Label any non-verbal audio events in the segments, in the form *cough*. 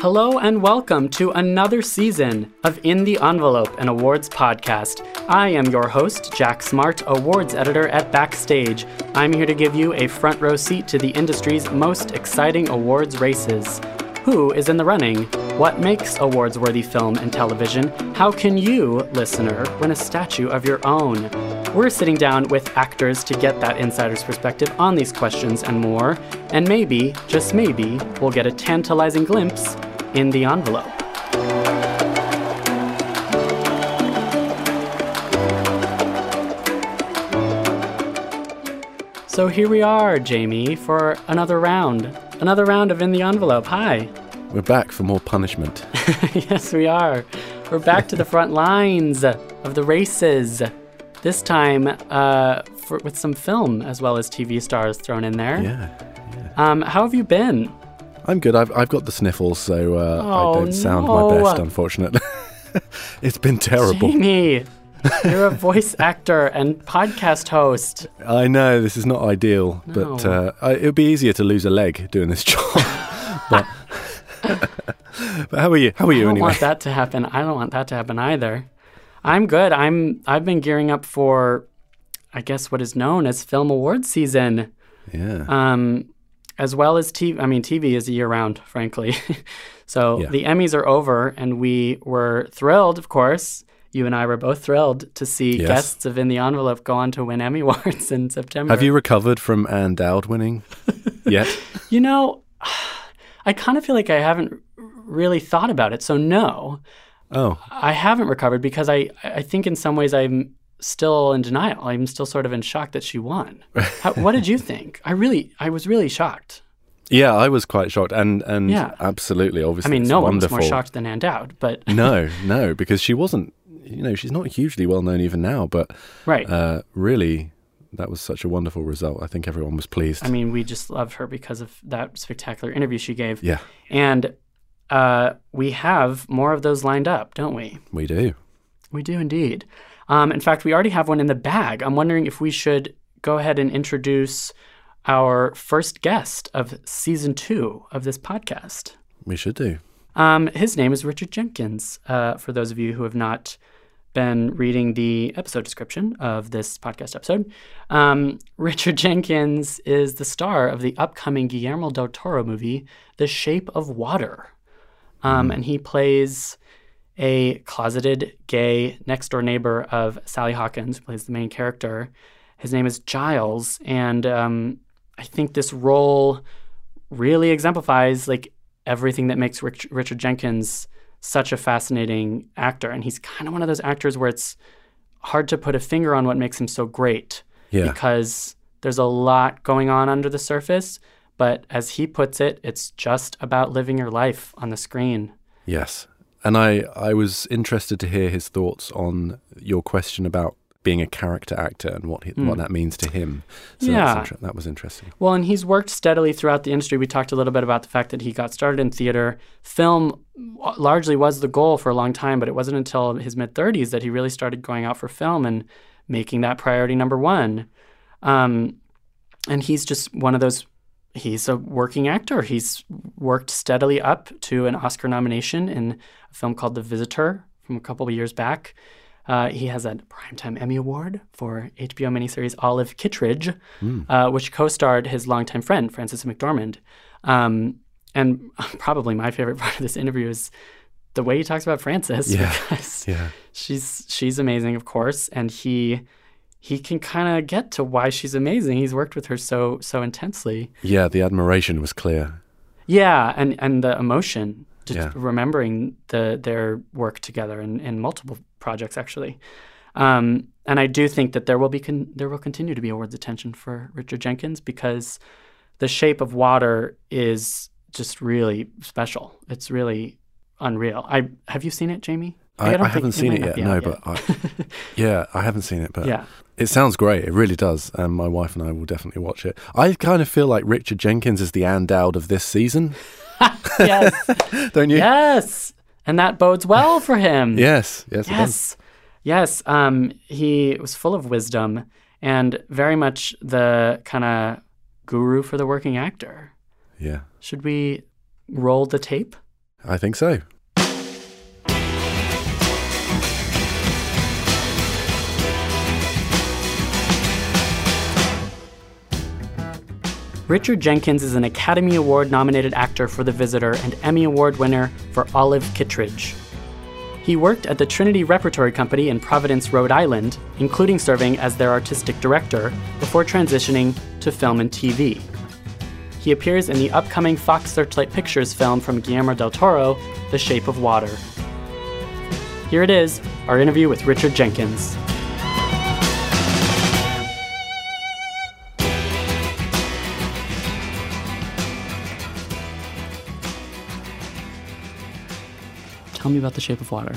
Hello and welcome to another season of In the Envelope, an awards podcast. I am your host, Jack Smart, awards editor at Backstage. I'm here to give you a front row seat to the industry's most exciting awards races. Who is in the running? What makes awards worthy film and television? How can you, listener, win a statue of your own? We're sitting down with actors to get that insider's perspective on these questions and more, and maybe, just maybe, we'll get a tantalizing glimpse in the envelope. So here we are, Jamie, for another round. Another round of In the Envelope. Hi. We're back for more punishment. *laughs* yes, we are. We're back to the *laughs* front lines of the races. This time uh, for, with some film as well as TV stars thrown in there. Yeah. Um, how have you been? I'm good. I've, I've got the sniffles, so uh, Oh, I don't sound no. my best, unfortunately. *laughs* it's been terrible. Jamie, *laughs* you're a voice actor and podcast host. I know this is not ideal, but uh, it would be easier to lose a leg doing this *laughs* job. but, but how are you? How are you? I don't anyway? want that to happen. I don't want that to happen either. I'm good. I'm. I've been gearing up for, I guess, what is known as film award season. Yeah. um, as well as TV. I mean, TV is a year round, frankly. *laughs* so Yeah. the Emmys are over, and we were thrilled, of course. You and I were both thrilled to see Yes. guests of In the Envelope go on to win Emmy *laughs* Awards in September. Have you recovered from Ann Dowd winning *laughs* yet? You know, I kind of feel like I haven't really thought about it. So, no, Oh, I haven't recovered because I, I think in some ways I'm still in denial. I'm still sort of in shock that she won. *laughs* How, what did you think? I really, I was really shocked. yeah. I was quite shocked, and and Yeah. absolutely, obviously, I mean, no wonderful. one was more shocked than Ann Dowd, but no, *laughs* no, because she wasn't. You know, she's not hugely well known even now, but right. uh, really, that was such a wonderful result. I think everyone was pleased. I mean, we just loved her because of that spectacular interview she gave. yeah, And uh, we have more of those lined up, don't we? we do. We do indeed. Um, in fact, we already have one in the bag. I'm wondering if we should go ahead and introduce our first guest of season two of this podcast. We should do. Um, his name is Richard Jenkins. Uh, for those of you who have not been reading the episode description of this podcast episode, um, *laughs* Richard Jenkins is the star of the upcoming Guillermo del Toro movie, The Shape of Water. Um, And he plays a closeted gay next door neighbor of Sally Hawkins, who plays the main character. His name is Giles. And um, I think this role really exemplifies like everything that makes Rich- Richard Jenkins such a fascinating actor. And he's kind of one of those actors where it's hard to put a finger on what makes him so great Yeah. because there's a lot going on under the surface. But as he puts it, it's just about living your life on the screen. Yes. And I, I was interested to hear his thoughts on your question about being a character actor and what he, what that means to him. So Hmm. Yeah. inter- that was interesting. Well, and he's worked steadily throughout the industry. We talked a little bit about the fact that he got started in theater. Film largely was the goal for a long time, but it wasn't until his mid 30s that he really started going out for film and making that priority number one. Um, and he's just one of those. He's a working actor. He's worked steadily up to an Oscar nomination in a film called The Visitor from a couple of years back. Uh, he has a Primetime Emmy Award for HBO miniseries Olive Kitteridge, uh, which co-starred his longtime friend Frances McDormand. Um, and *laughs* probably my favorite *laughs* part of this interview is the way he talks about Frances Yeah. *laughs* because Yeah. she's she's amazing, of course, and he he can kind of get to why she's amazing. He's worked with her so so intensely. Yeah, the admiration was clear. Yeah, and and the emotion, just Yeah. remembering the their work together in, in multiple projects actually. Um, and I do think that there will be con- there will continue to be awards attention for Richard Jenkins because The Shape of Water is just really special. It's really unreal. I have you seen it, Jamie? I, don't I haven't seen it yet. No, out but I, yeah, I haven't seen it. But *laughs* yeah. It sounds great. It really does. And my wife and I will definitely watch it. I kind of feel like Richard Jenkins is the Ann Dowd of this season, *laughs* yes, *laughs* don't you? yes, and that bodes well for him. *laughs* Yes. Yes. Yes. Yes. Um, he was full of wisdom and very much the kind of guru for the working actor. Yeah. Should we roll the tape? I think so. Richard Jenkins is an Academy Award nominated actor for The Visitor and Emmy Award winner for Olive Kitteridge. He worked at the Trinity Repertory Company in Providence, Rhode Island, including serving as their artistic director, before transitioning to film and TV. He appears in the upcoming Fox Searchlight Pictures film from Guillermo del Toro, The Shape of Water. Here it is, our interview with Richard Jenkins. Tell me about The Shape of Water.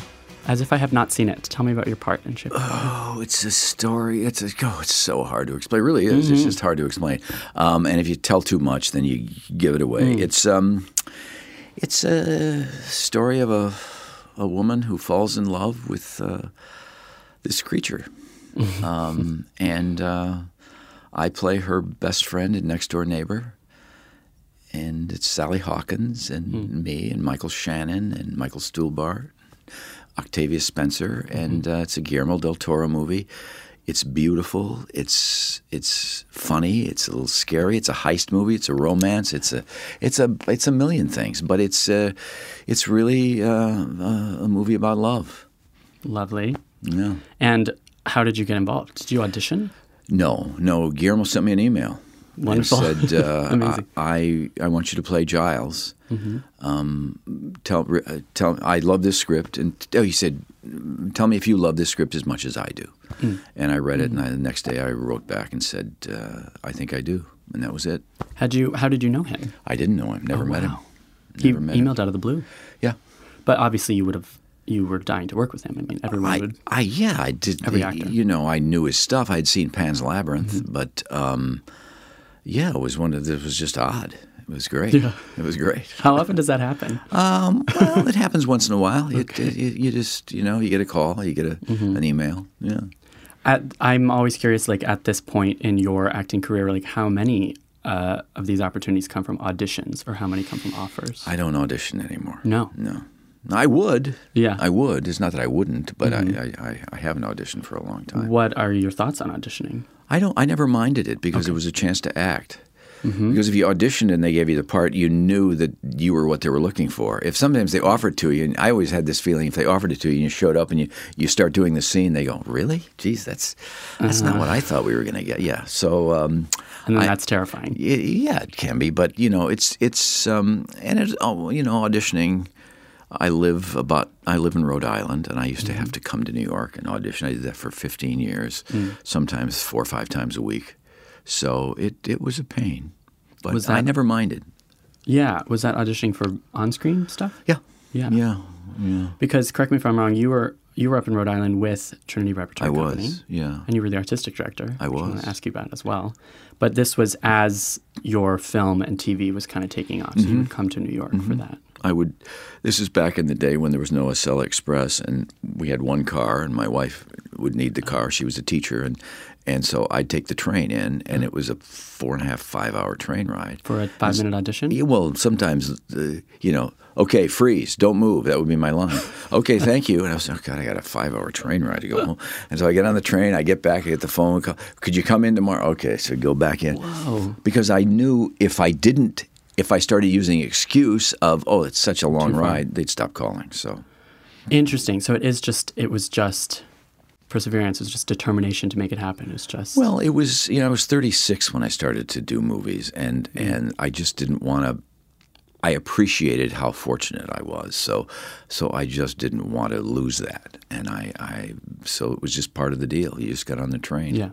As if I have not seen it. Tell me about your part in Shape of Water. Oh, it's a story. It's a, oh, it's so hard to explain. It really is. It's just hard to explain. Um, and if you tell too much, then you give it away. It's um, it's a story of a a woman who falls in love with uh, this creature, *laughs* um, and uh, I play her best friend and next door neighbor. And it's Sally Hawkins and me and Michael Shannon and Michael Stuhlbarg Octavia Spencer, and uh, it's a Guillermo del Toro movie. It's beautiful. It's it's funny. It's a little scary. It's a heist movie. It's a romance. It's a it's a it's a million things. But it's uh, it's really uh, uh, a movie about love. Lovely. Yeah. And how did you get involved? Did you audition? No, no. Guillermo sent me an email. Wonderful. And said, *laughs* uh. I, I I want you to play Giles. Um, tell uh, tell I love this script, and oh, he said, tell me if you love this script as much as I do. And I read it, and I, the next day I wrote back and said, uh, I think I do, and that was it. Had you? How did you know him? I didn't know him, never Oh, met him. wow. He Never met him. emailed out of the blue. Yeah. But obviously, you would have. You were dying to work with him. I mean, everyone I, would. I yeah, I did. Every actor. You know, I knew his stuff. I had seen Pan's Labyrinth, Mm-hmm. but um, yeah, it was one of. It was just odd. It was great. Yeah. It was great. *laughs* How often does that happen? Um, well, it happens once in a while. It, it, you, you just, you know, you get a call, you get a, Mm-hmm. an email. Yeah. At, I'm always curious, like at this point in your acting career, like how many uh, of these opportunities come from auditions, or how many come from offers? I don't audition anymore. No. No. I would. Yeah. Mm-hmm. I would. It's not that I wouldn't, but I, I, I, I haven't auditioned for a long time. What are your thoughts on auditioning? I don't. I never minded it because it was a chance to act. Mm-hmm. Because if you auditioned and they gave you the part, you knew that you were what they were looking for. If sometimes they offered to you, and I always had this feeling, if they offered it to you and you showed up and you, you start doing the scene, they go, "Really? Geez, that's that's not what I thought we were going to get." Yeah. So um, And then I- that's terrifying. Y- Yeah, it can be, but you know, it's it's um, and it's oh, you know, auditioning. I live about I live in Rhode Island, and I used to Mm-hmm. have to come to New York and audition. I did that for 15 years, Mm. sometimes four or five times a week. So it it was a pain, but Was I never minded. Yeah. Was that auditioning for on-screen stuff? Yeah, Yeah. yeah, yeah. Because correct me if I'm wrong, you were you were up in Rhode Island with Trinity Repertory I Company. was, yeah. And you were the artistic director. I which I want was. to ask you about as well. But this was as your film and TV was kind of taking off. So Mm-hmm. you would come to New York for that. I would. This is back in the day when there was no Acela Express, and we had one car, and my wife would need the car. She was a teacher, and and so I'd take the train in, and it was a four and a half, five hour train ride. For a five minute audition? Yeah, well, sometimes, uh, you know, okay, freeze, don't move. That would be my line. *laughs* Okay, thank you. And I was like, oh, God, I got a five hour train ride to go home. And so I get on the train, I get back, I get the phone call. Could you come in tomorrow? Okay, so go back in. Whoa. Because I knew if I didn't, if I started using excuse of, oh, it's such a long ride, they'd stop calling. So, Interesting. So it is just, it was just perseverance. It was just determination to make it happen. It's just, well, it was, you know, I was 36 when I started to do movies, and, mm. and I just didn't want to. I appreciated how fortunate I was, so so I just didn't want to lose that, and I, I so it was just part of the deal. You just got on the train. yeah.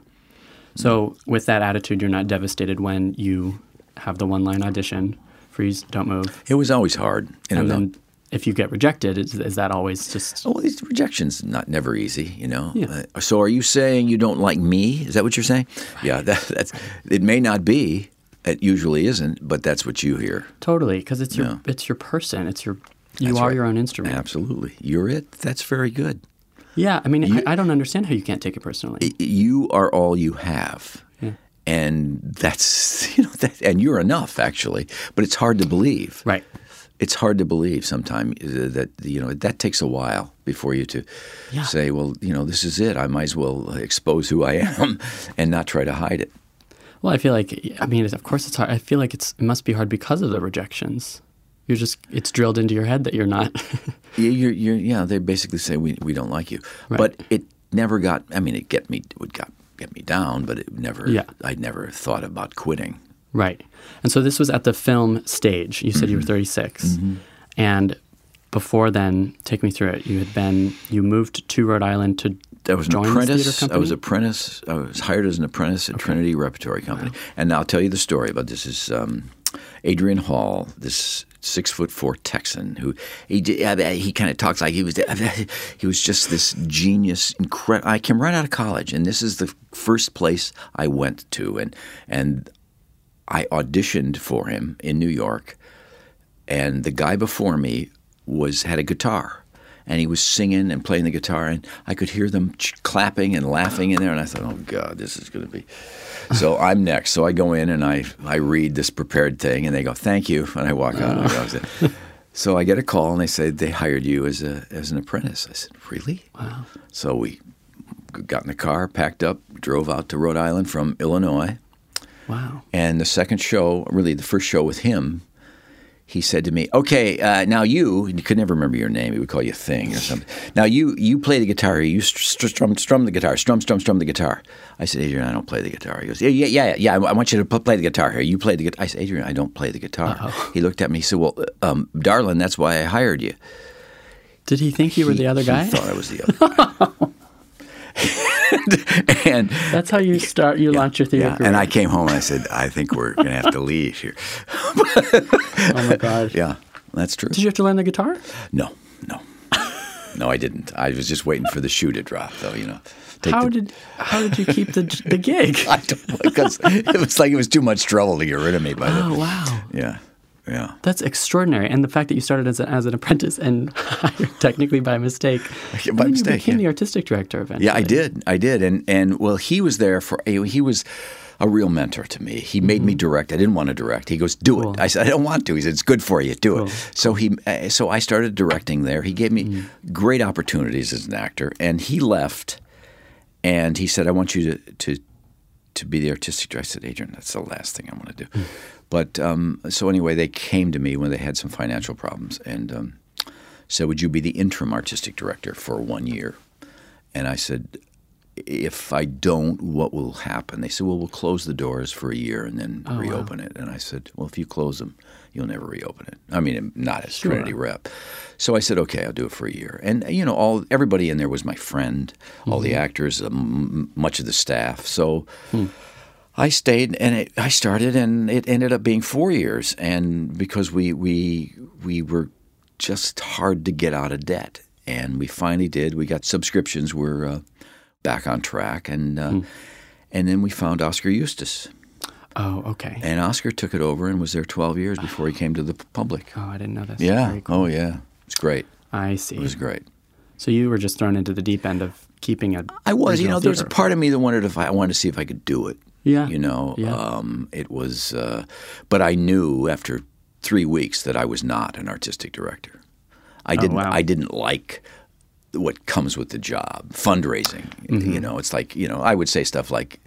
So with that attitude, you're not devastated when you have the one line audition, freeze, don't move. It was always hard, you know, And then if you get rejected, is, is that always just, Oh, these rejections not never easy, you know. Yeah. Uh, so, are you saying you don't like me? Is that what you're saying? Yeah, that, that's. It may not be. It usually isn't, but that's what you hear. totally, because it's your, Yeah. it's your person. It's your, you That's are right. your own instrument. Absolutely, you're it. That's very good. Yeah. I mean, I, I don't understand how you can't take it personally. You are all you have. And that's *laughs* you know that, and you're enough actually. But it's hard to believe. right. it's hard to believe sometimes uh, that you know that takes a while before you to Yeah. say, well, you know, this is it. I might as well expose who I am *laughs* and not try to hide it. Well, I feel like I mean, of course, it's hard. I feel like it's it must be hard because of the rejections. You're just it's drilled into your head that you're not. *laughs* You- You're, you're, yeah, they basically say we, we don't like you, Right. but it never got. I mean, it get me it got get me down, but it never. Yeah. I never thought about quitting. right. And so this was at the film stage. You said you were 36, and before then, take me through it. You had been you moved to Rhode Island to I was an join this theater apprentice. I company. was apprentice. I was hired as an apprentice at Trinity Repertory Company. And I'll tell you the story about this. Is um, Adrian Hall, this six foot four Texan who he he kind of talks like he was he was just this genius. Incredible. I came right out of college, and this is the first place I went to, and and I auditioned for him in New York, and the guy before me was had a guitar, and he was singing and playing the guitar, and I could hear them ch- clapping and laughing in there, and I thought, oh God, this is going to be. So I'm next. So I go in and I I read this prepared thing, and they go, thank you, and I walk out. And *laughs* I so I get a call, and they say they hired you as a as an apprentice. I said, really? Wow. So we got in the car, packed up, drove out to Rhode Island from Illinois. Wow. And the second show, really the first show with him, he said to me, "Okay, uh, now you." He could never remember your name. He would call you Thing or something. Now you you play the guitar. You str- strum strum the guitar. Strum strum strum the guitar. I said, Adrian, I don't play the guitar. He goes, Yeah yeah yeah yeah. I I want you to pl- play the guitar here. You play the guitar. I said, Adrian, I don't play the guitar. He looked at me. He said, Well, um, darling, that's why I hired you. Did he think you were the other he guy? thought I was the other guy. *laughs* *laughs* and That's how you start. You launch your theater yeah, career. and I came home and I said, I think we're going to have to leave here. *laughs* oh my god. Yeah, that's true. Did you have to learn the guitar? No, no, no, I didn't. I was just waiting for the shoe to drop, though. You know, How the- did how did you keep the the *laughs* gig? I don't because it was like it was too much trouble to get rid of me by Oh the. wow. Yeah, yeah. That's extraordinary, and the fact that you started as, a, as an *laughs* apprentice and technically by mistake. *laughs* By mistake, you became yeah. the artistic director eventually. Yeah, I did. I did. And and well, he was there for. He was a real mentor to me. He made me direct. I didn't want to direct. He goes, "Do Mm-hmm. Cool. it." I said, "I don't want to." He said, "It's good for you. Do Cool. it." So he, uh, so I started directing there. He gave me Mm. great opportunities as an actor, and he left. And he said, "I want you to to to be the artistic director." I said, "Adrian, that's the last thing I want to do." Mm. But um, so anyway, they came to me when they had some financial problems, and um, said, "Would you be the interim artistic director for one year?" And I said, if I don't, what will happen? They said, well, we'll close the doors for a year and then Oh, wow. reopen it. And I said, well, if you close them, you'll never reopen it. I mean, not as Sure. Trinity rep. So I said, okay, I'll do it for a year. And you know, all everybody in there was my friend, all Mm-hmm. the actors, um, much of the staff. So. Hmm. I stayed and it, I started, and it ended up being four years. And because we we we were just hard to get out of debt, and we finally did. We got subscriptions. We're uh, back on track, and uh, and then we found Oskar Eustis, Oh, okay. and Oskar took it over and was there twelve years before he *sighs* came to the public. Oh, I didn't know this. Yeah. Cool. Oh yeah. It's great. I see. It was great. So you were just thrown into the deep end of keeping a. I was, you know, there was a part of me that wondered if I, I wanted to see if I could do it. Yeah. You know, Yeah. um, it was, uh, but I knew after three weeks that I was not an artistic director. I didn't. Oh, wow. I didn't like what comes with the job, fundraising. Mm-hmm. You know, it's like you know, I would say stuff like,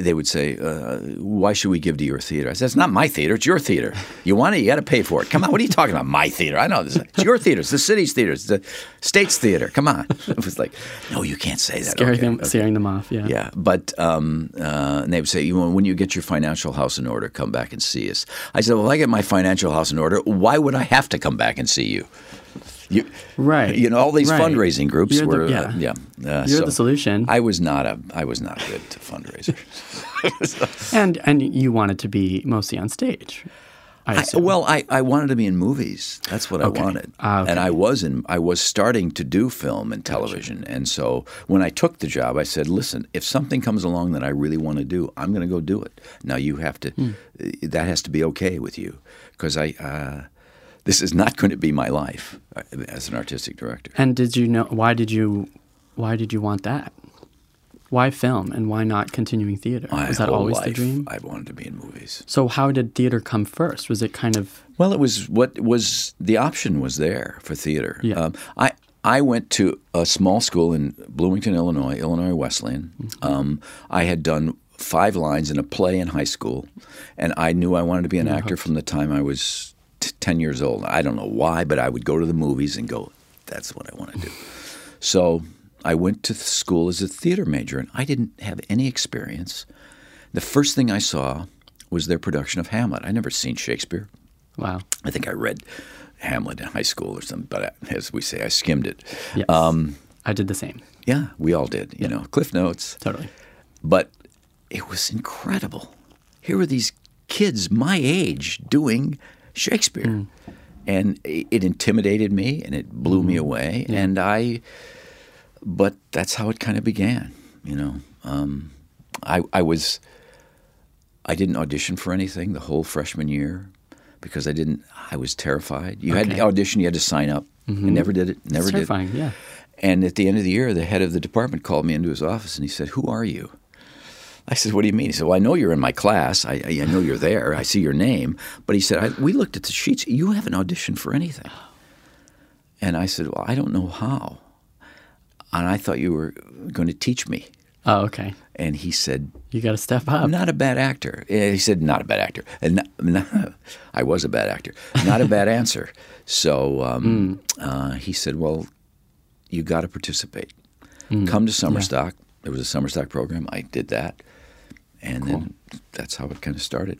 they would say, uh, "Why should we give to your theater?" I said, "It's not my theater; it's your theater. You want it, you got to pay for it. Come on, what are you talking about? My theater? I know this. It's your theater. It's the city's theater. It's the state's theater. Come on." *laughs* It was like, "No, you can't say that." Scaring Okay, them, okay. scaring them off. Yeah. Yeah, but um, uh, and they would say, you know, when you get your financial house in order, come back and see us. I said, well, if I get my financial house in order, why would I have to come back and see you? You, Right. You know, all these Right. fundraising groups You're the- were, yeah. uh, yeah. Uh, You're so the solution. I was not a, I was not good to fundraisers. *laughs* and and you wanted to be mostly on stage. I, I, well, I, I wanted to be in movies. That's what Okay. I wanted, Ah, okay. and I was in. I was starting to do film and television, and so when I took the job, I said, "Listen, if something comes along that I really want to do, I'm going to go do it. Now you have to. Hmm. That has to be okay with you, because I. Uh, this is not going to be my life uh, as an artistic director. And did you know why did you why did you want that? Why film and why not continuing theater? My Was that always life, the dream? I wanted to be in movies. So how did theater come first? Was it kind of Well, it was what was the option was there for theater. Yeah. Um, I I went to a small school in Bloomington, Illinois, Illinois Wesleyan. Mm-hmm. Um, I had done five lines in a play in high school, and I knew I wanted to be an actor from the time I was t- ten years old. I don't know why, but I would go to the movies and go, "That's what I want to do." *laughs* So I went to school as a theater major, and I didn't have any experience. The first thing I saw was their production of Hamlet. I never seen Shakespeare. wow? I think I read Hamlet in high school or something, but I, as we say, I skimmed it. Yes. Um, I did the same. yeah, we all did, you know, Cliff Notes. Totally. But it was incredible. Here were these kids my age doing Shakespeare. Mm. And it it intimidated me and it blew me mm. away. And I, but that's how it kind of began, you know. Um, I, I was, I didn't audition for anything the whole freshman year because I didn't, I was terrified. You had to audition, you had to sign up. I mm-hmm. never did it, never did. terrifying. Yeah. And at the end of the year, the head of the department called me into his office and he said, Who are you? I said, What do you mean? He said, Well, I know you're in my class. I, I know you're there. I see your name. But he said, I, We looked at the sheets. You haven't auditioned for anything. And I said, Well, I don't know how. And I thought you were going to teach me. Oh, okay. And he said, You got to step up. I'm not a bad actor. He said, not a bad actor. And not, not- *laughs* I was a bad actor. Not a bad *laughs* answer. So um, uh, he said, well, you got to participate. Come to summer stock. There was a Summerstock program. I did that. And then that's how it kind of started.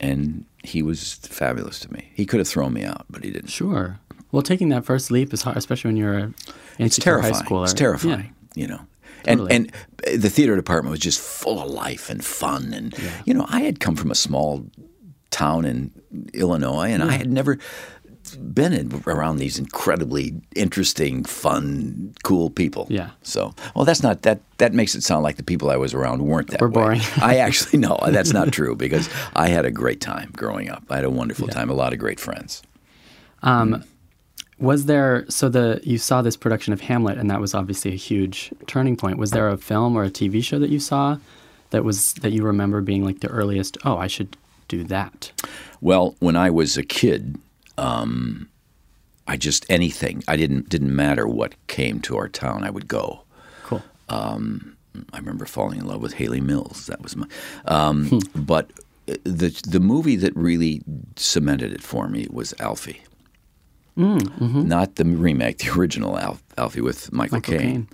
And he was fabulous to me. He could have thrown me out, but he didn't. Sure. Well, taking that first leap is hard, especially when you're a It's insecure high terrifying. schooler. It's terrifying, you know. Totally. And and the theater department was just full of life and fun and you know, I had come from a small town in Illinois and I had never been in, around these incredibly interesting, fun, cool people. Yeah. So, well, that's not that. That makes it sound like the people I was around weren't that Were way. boring. *laughs* I actually no, *laughs* that's not true because I had a great time growing up. I had a wonderful time, a lot of great friends. Um, Was there so the you saw this production of Hamlet and that was obviously a huge turning point. Was there a film or a TV show that you saw that was that you remember being like the earliest, oh, I should do that? Well, when I was a kid, um, I just anything. I didn't didn't matter what came to our town. I would go. Cool. Um, I remember falling in love with Hayley Mills. That was my. Um, hmm. But uh, the the movie that really cemented it for me was Alfie. Mm, mm-hmm. Not the remake, the original Al- Alfie with Michael, Michael Caine.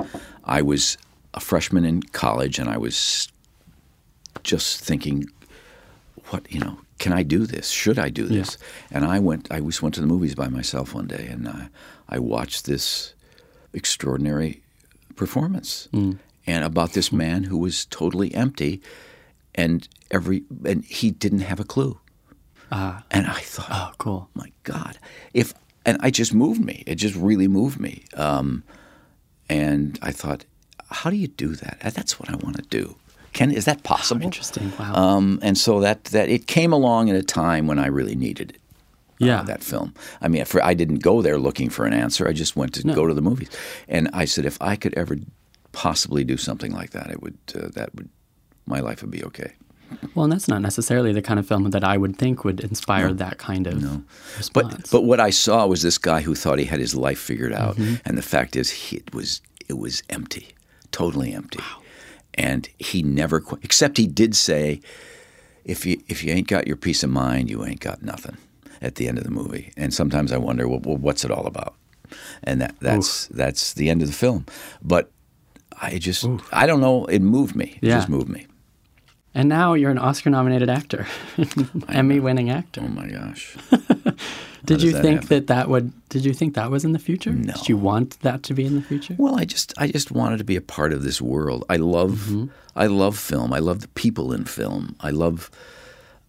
I was a freshman in college, and I was just thinking, what you know, can I do this? Should I do this? And I went. I just went to the movies by myself one day, and I, I watched this extraordinary performance, and about this man who was totally empty, and every and he didn't have a clue. and I thought, Oh, cool. my God, if and I just moved me. It just really moved me. Um, and I thought, how do you do that? That's what I want to do. Can is that possible? Interesting. Wow. Um, and so that that it came along at a time when I really needed it. uh, Yeah. that film. I mean, for, I didn't go there looking for an answer. I just went to go to the movies, and I said, if I could ever possibly do something like that, it would. Uh, that would my life would be okay. well, and that's not necessarily the kind of film that I would think would inspire that kind of response. But but what I saw was this guy who thought he had his life figured out, Mm-hmm. and the fact is, he, it was it was empty, totally empty, and he never qu- except he did say, if you if you ain't got your peace of mind, you ain't got nothing. At the end of the movie, and sometimes I wonder, well, well what's it all about? And that that's that's the end of the film. But I just I don't know. It moved me. It Yeah. just moved me. and now you're an Oscar-nominated actor, *laughs* oh Emmy-winning actor. Oh my gosh. *laughs* Did you think happen? that that would? Did you think that was in the future? No. Did you want that to be in the future? Well, I just I just wanted to be a part of this world. I love I love film. I love the people in film. I love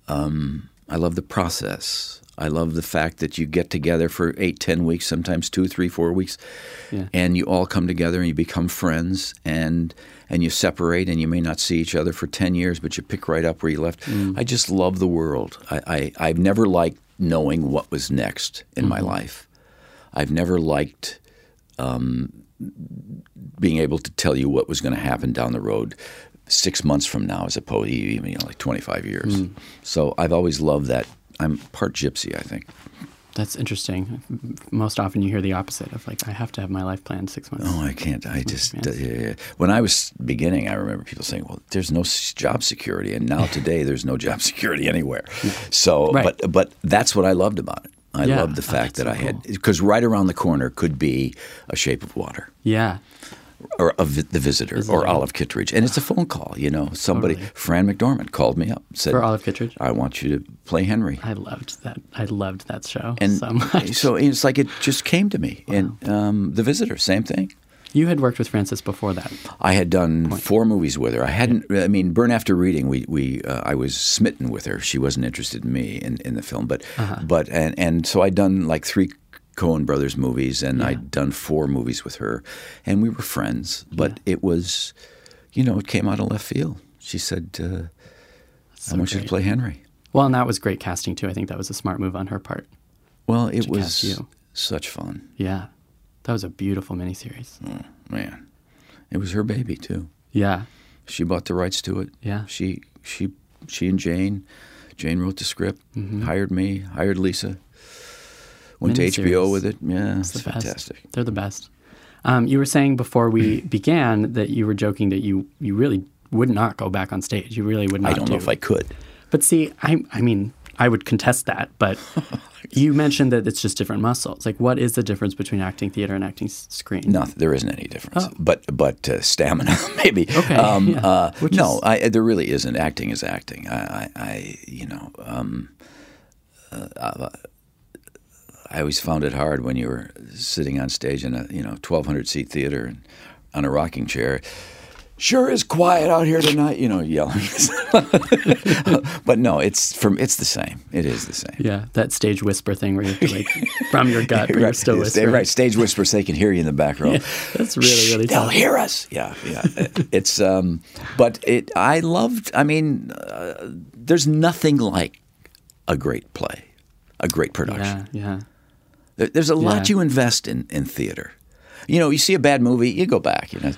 um, I love the process. I love the fact that you get together for eight, ten weeks, sometimes two, three, four weeks, Yeah. and you all come together and you become friends, and and you separate, and you may not see each other for ten years, but you pick right up where you left. I just love the world. I, I I've never liked knowing what was next in my life. I've never liked um, being able to tell you what was going to happen down the road six months from now, as opposed to even you know, like 25 years. Mm. So I've always loved that. I'm part gypsy, I think. That's interesting. Most often you hear the opposite of like, I have to have my life planned six months. Oh, I can't. I just uh, yeah, yeah. when I was beginning, I remember people saying, "Well, there's no job security," and now *laughs* today there's no job security anywhere. So, Right. but but that's what I loved about it. I Yeah. loved the Oh, fact that's that so I had because right around the corner could be a Shape of Water. Yeah. Or of the, the visitor, Visitor. or Olive Kitteridge, and it's a phone call. You know, somebody. Fran McDormand, called me up, said, For Olive Kitteridge? I want you to play Henry." I loved that. I loved that show And so much. so it's like it just came to me. And um, the visitor, same thing. you had worked with Frances before that. I had done four movies with her. I hadn't. I mean, Burn After Reading. We we uh, I was smitten with her. She wasn't interested in me in, in the film, but Uh-huh. but and and so I'd done like three Coen Brothers movies, and I'd done four movies with her, and we were friends. But it was, you know, it came out of left field. She said, uh, "I want you to play Henry." Well, and that was great casting too. I think that was a smart move on her part. Well, it was such fun, Yeah. That was a beautiful miniseries. man. It was her baby too. Yeah. She bought the rights to it. Yeah. She she she and Jane. Jane wrote the script, Mm-hmm. hired me, hired Lisa. Went to HBO with it. Yeah, It's it's the best. fantastic. They're the best. Um, you were saying before we *clears throat* began that you were joking that you, you really would not go back on stage. You really would not I don't know if I could. But see, I, I mean, I would contest that. But *laughs* you mentioned that it's just different muscles. Like, what is the difference between acting theater and acting screen? No, there isn't any difference. But but uh, stamina *laughs* maybe. Oh. Okay, Um, yeah. uh, no, is- I, there really isn't. Acting is acting. I, I, I you know. Um, uh, I always found it hard when you were sitting on stage in a you know 1,200 seat theater and on a rocking chair. Sure is quiet out here tonight, you know, yelling. *laughs* but no, it's from it's the same. It is the same. Yeah, that stage whisper thing where you have to like from your gut, but you're *laughs* right, still whispering. right. Stage whispers. so they can hear you in the back row. *laughs* That's really really They'll hear us. Yeah, yeah. it's um, but it. I loved. I mean, uh, there's nothing like a great play, a great production. Yeah, yeah. There- There's a lot Yeah. you invest in in theater. You know, you see a bad movie, you go back. You know,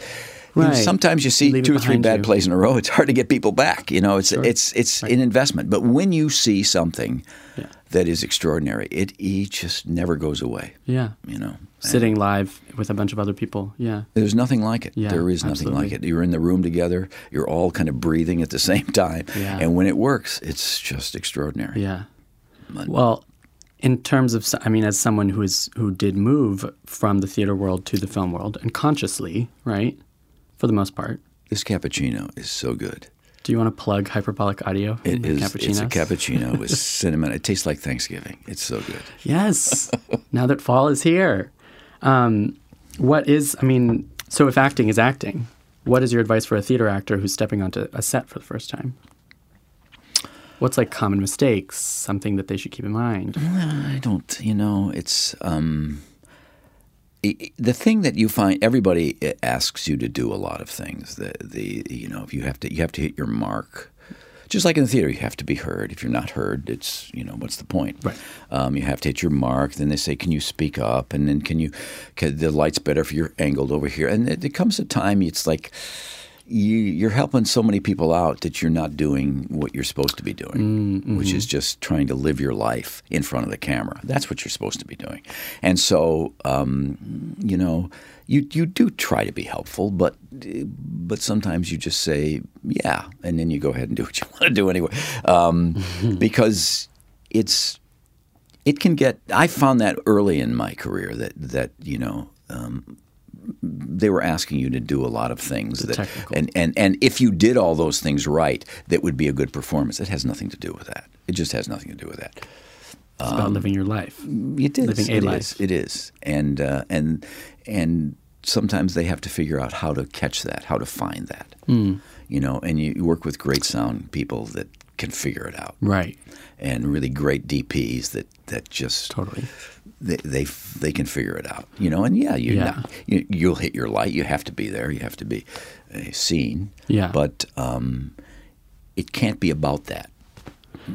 You know, sometimes you see two or three bad you. plays in a row. It's hard to get people back. You know, it's it's it's an investment. But when you see something Yeah. that is extraordinary, it, it just never goes away. Yeah. You know, Sitting live with a bunch of other people. Yeah. There's nothing like it. Yeah, there is nothing absolutely. like it. You're in the room together. You're all kind of breathing at the *laughs* same time. Yeah. And when it works, it's just extraordinary. Yeah. Well, in terms of, I mean, as someone who is who did move from the theater world to the film world, and consciously, right, for the most part. This cappuccino is so good. Do you want to plug hyperbolic audio? It in. It's a cappuccino *laughs* with cinnamon. It tastes like Thanksgiving. It's so good. Yes. *laughs* now that fall is here, um, what is? I mean, so if acting is acting, what is your advice for a theater actor who's stepping onto a set for the first time? What's like common mistakes? Something that they should keep in mind. I don't. You know, it's um, the thing that you find. Everybody uh, asks you to do a lot of things. The the you know, if you have to, you have to hit your mark. Just like in the theater, you have to be heard. If you're not heard, it's you know what's the point? Right. Um, you have to hit your mark. Then they say, "Can you speak up?" And then, "Can you? Can, the light's better if you're angled over here." And it, it comes a time it's like you, you're helping so many people out that you're not doing what you're supposed to be doing, which is just trying to live your life in front of the camera. That's what you're supposed to be doing. And so, um, you know, you you do try to be helpful, but but sometimes you just say, yeah, and then you go ahead and do *laughs* what you want to do anyway, um, *laughs* because it's it can get. I found that early in my career that that you know. Um, they were asking you to do a lot of things that, technical. and, and and if you did all those things right, that would be a good performance. It has nothing to do with that. It just has nothing to do with that. It's about living your life. It is. Living a it life. is, It is. And uh, and and sometimes they have to figure out how to catch that, how to find that. Hmm. You know, and you, you work with great sound people that can figure it out, Right. and really great DPs that that just Totally. They they, they can figure it out. You know, and yeah, you, Yeah. you you'll hit your light. You have to be there. You have to be uh, seen. Yeah. But um, it can't be about that.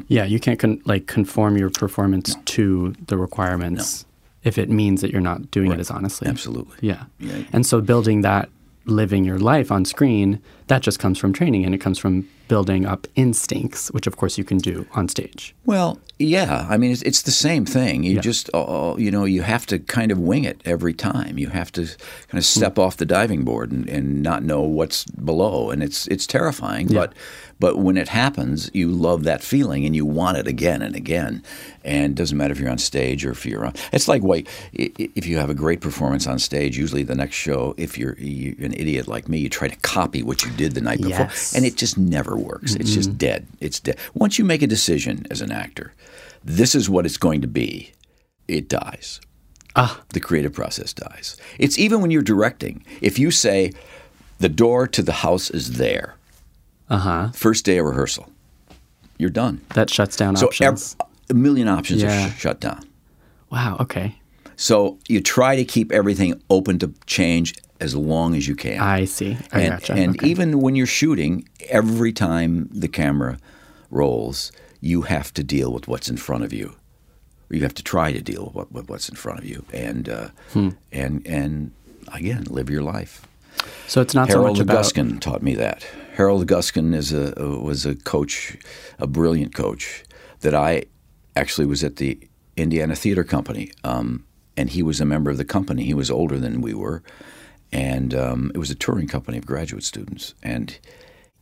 Yeah, you can't con- like conform your performance to the requirements. if it means that you're not doing Right. it as honestly. Absolutely. Yeah. Yeah. And so building that, living your life on screen, that just comes from training and it comes from building up instincts, which of course you can do on stage. Well, yeah. I mean, it's, it's the same thing. You Yeah. just, uh, you know, you have to kind of wing it every time. You have to kind of step off the diving board and, and not know what's below, and it's it's terrifying. Yeah. But but when it happens, you love that feeling and you want it again and again. And it doesn't matter if you're on stage or if you're on. It's like wait, if you have a great performance on stage, usually the next show, if you're, you're an idiot like me, you try to copy what you did the night before, Yes. and it just never works. It's just dead. It's dead. Once you make a decision as an actor, this is what it's going to be, it dies. Ah. The creative process dies. It's even when you're directing. If you say, the door to the house is there, Uh huh. first day of rehearsal, you're done. That shuts down So ev- a million options are sh- shut down. wow. Okay. So you try to keep everything open to change as long as you can. I see. I and gotcha. and okay. even when you're shooting, every time the camera rolls, you have to deal with what's in front of you. You have to try to deal with, what, with what's in front of you, and uh, Hmm. and and again, live your life. so it's not Harold so much about. Guskin taught me that. Harold Guskin is a was a coach, a brilliant coach that I actually was at the Indiana Theater Company, um, and he was a member of the company. He was older than we were, and um, it was a touring company of graduate students. And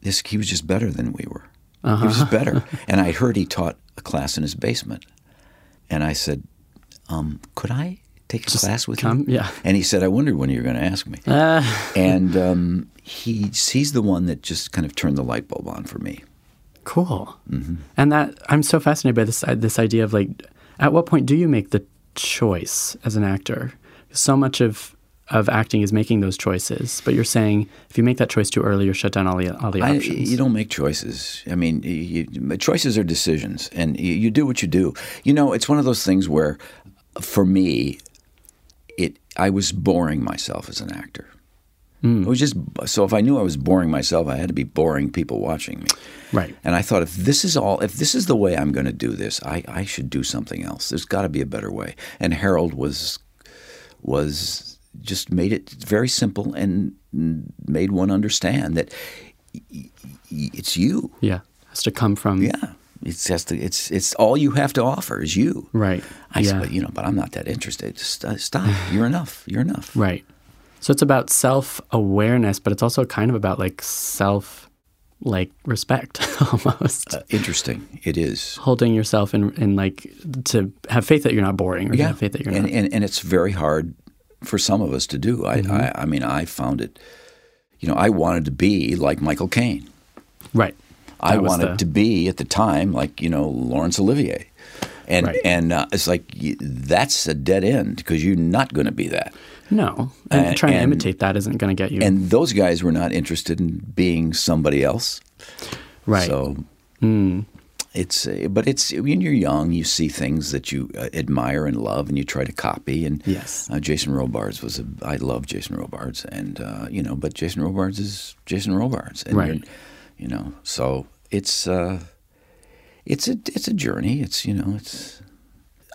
this he was just better than we were. He was just better. *laughs* and I heard he taught a class in his basement, and I said, um, "Could I?" Take a class with come? you? Yeah. And he said, I wondered when you were going to ask me Uh, *laughs* and um, he's he's the one that just kind of turned the light bulb on for me. cool. Mm-hmm. And that I'm so fascinated by this this idea of like, at what point do you make the choice as an actor? So much of of acting is making those choices, but you're saying if you make that choice too early, you're shut down all the all the I, options. you don't make choices. I mean, you, you- choices are decisions, and you, you do what you do. You know, it's one of those things where, for me, it I was boring myself as an actor. It was just so if I knew I was boring myself, I had to be boring people watching me. right. And I thought, if this is all, if this is the way I'm going to do this, I, I should do something else. There's got to be a better way. And Harold was was just made it very simple and made one understand that it's you. Yeah. Has to come from Yeah, it's just it's it's all you have to offer is you. right. I yeah. said, but, you know, but I'm not that interested. Just uh, stop. You're enough. You're enough. Right. So it's about self awareness, but it's also kind of about like self like respect *laughs* almost. Uh, interesting. It is. Holding yourself in, in like to have faith that you're not boring or to have faith that you're and, not. and and it's very hard for some of us to do. I, Mm-hmm. I I mean I found it. You know, I wanted to be like Michael Caine. right. I That was wanted the- to be at the time like you know Laurence Olivier, and Right. and uh, it's like that's a dead end because you're not going to be that. No. And, And- trying to imitate that isn't going to get you. And those guys were not interested in being somebody else. right. So Mm. it's uh, but it's when you're young, you see things that you uh, admire and love, and you try to copy. And Yes. uh, Jason Robards was a I love Jason Robards, and uh, you know, but Jason Robards is Jason Robards, and Right. You know, so it's uh, it's a it's a journey. It's you know, it's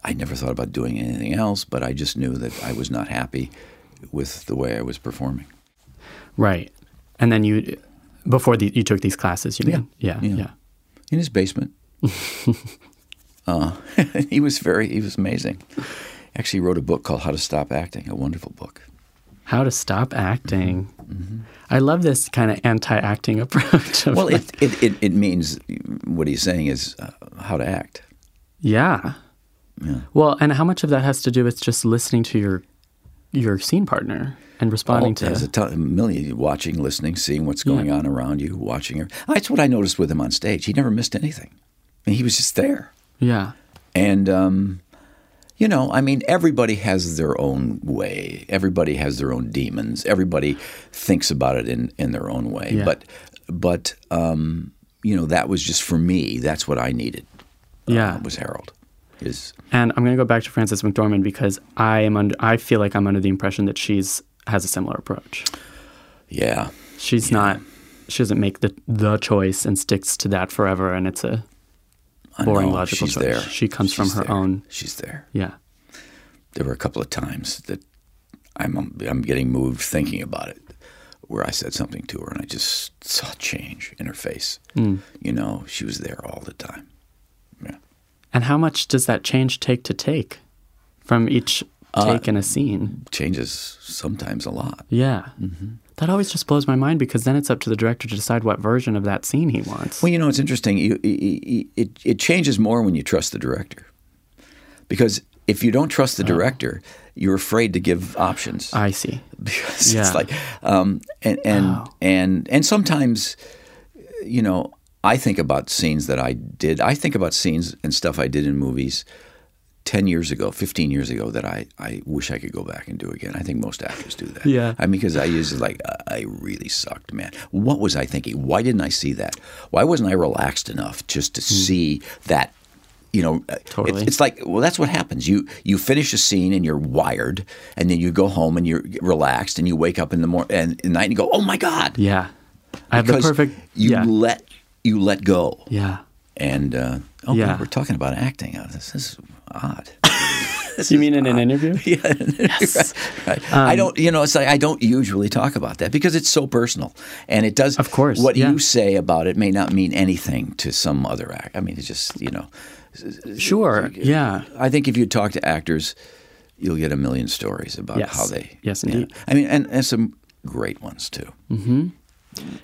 I never thought about doing anything else, but I just knew that I was not happy with the way I was performing. right. And then you, before the, you took these classes, you mean? Yeah. Yeah. Yeah. in his basement. *laughs* uh, *laughs* he was very he was amazing. Actually, wrote a book called How to Stop Acting, a wonderful book. How to stop acting. Mm-hmm. I love this kind of anti-acting *laughs* approach. Of Well, like, it, it, it, it means what he's saying is uh, how to act. yeah. Yeah. Well, and how much of that has to do with just listening to your your scene partner and responding Oh, there's to a, ton, a million watching, listening, seeing what's going on around you, watching her. That's what I noticed with him on stage. He never missed anything. I mean, he was just there. yeah And, um, you know, I mean, everybody has their own way. Everybody has their own demons. Everybody thinks about it in, in their own way. Yeah. But, but um, you know, that was just for me. That's what I needed. yeah. uh, was Harold. Is And I'm going to go back to Frances McDormand because I am under. I feel like I'm under the impression that she's has a similar approach. yeah, She's not. She doesn't make the the choice and sticks to that forever, and it's a boring logical she's choice. there. She comes She's from her there. own. She's there. Yeah. there were a couple of times that I'm I'm getting moved thinking about it, where I said something to her and I just saw change in her face. Mm. You know, she was there all the time. And how much does that change take to take from each uh, take in a scene? Changes sometimes a lot. Yeah. Mm-hmm. That always just blows my mind because then it's up to the director to decide what version of that scene he wants. Well, you know, it's interesting. You, it, it, it changes more when you trust the director. Because if you don't trust the uh. director, you're afraid to give options. I see. *laughs* because Yeah. it's like um, and and, Oh. and and sometimes you know I think about scenes that I did. I think about scenes and stuff I did in movies ten years ago, fifteen years ago that I, I wish I could go back and do again. I think most actors do that. Yeah. I mean, because I used to like I really sucked, man. What was I thinking? Why didn't I see that? Why wasn't I relaxed enough just to see that? You know, uh. Totally. it's, it's like well, that's what happens. You you finish a scene and you're wired, and then you go home and you're relaxed, and you wake up in the morning and at night and you go, oh my god, Yeah. I have the perfect. You yeah. let you let go, yeah. and uh, oh, Yeah. God, we're talking about acting. Oh, this is odd. *laughs* This You is mean in an interview? *laughs* Yeah, right, right. I um, don't. You know, it's like I don't usually talk about that because it's so personal, and it does. Of course, what yeah. you say about it may not mean anything to some other act. I mean, it's just you know. Sure. Uh, yeah. I think if you talk to actors, you'll get a million stories about Yes. how they. Yes, yeah. indeed. I mean, and, and some great ones too. Mm-hmm.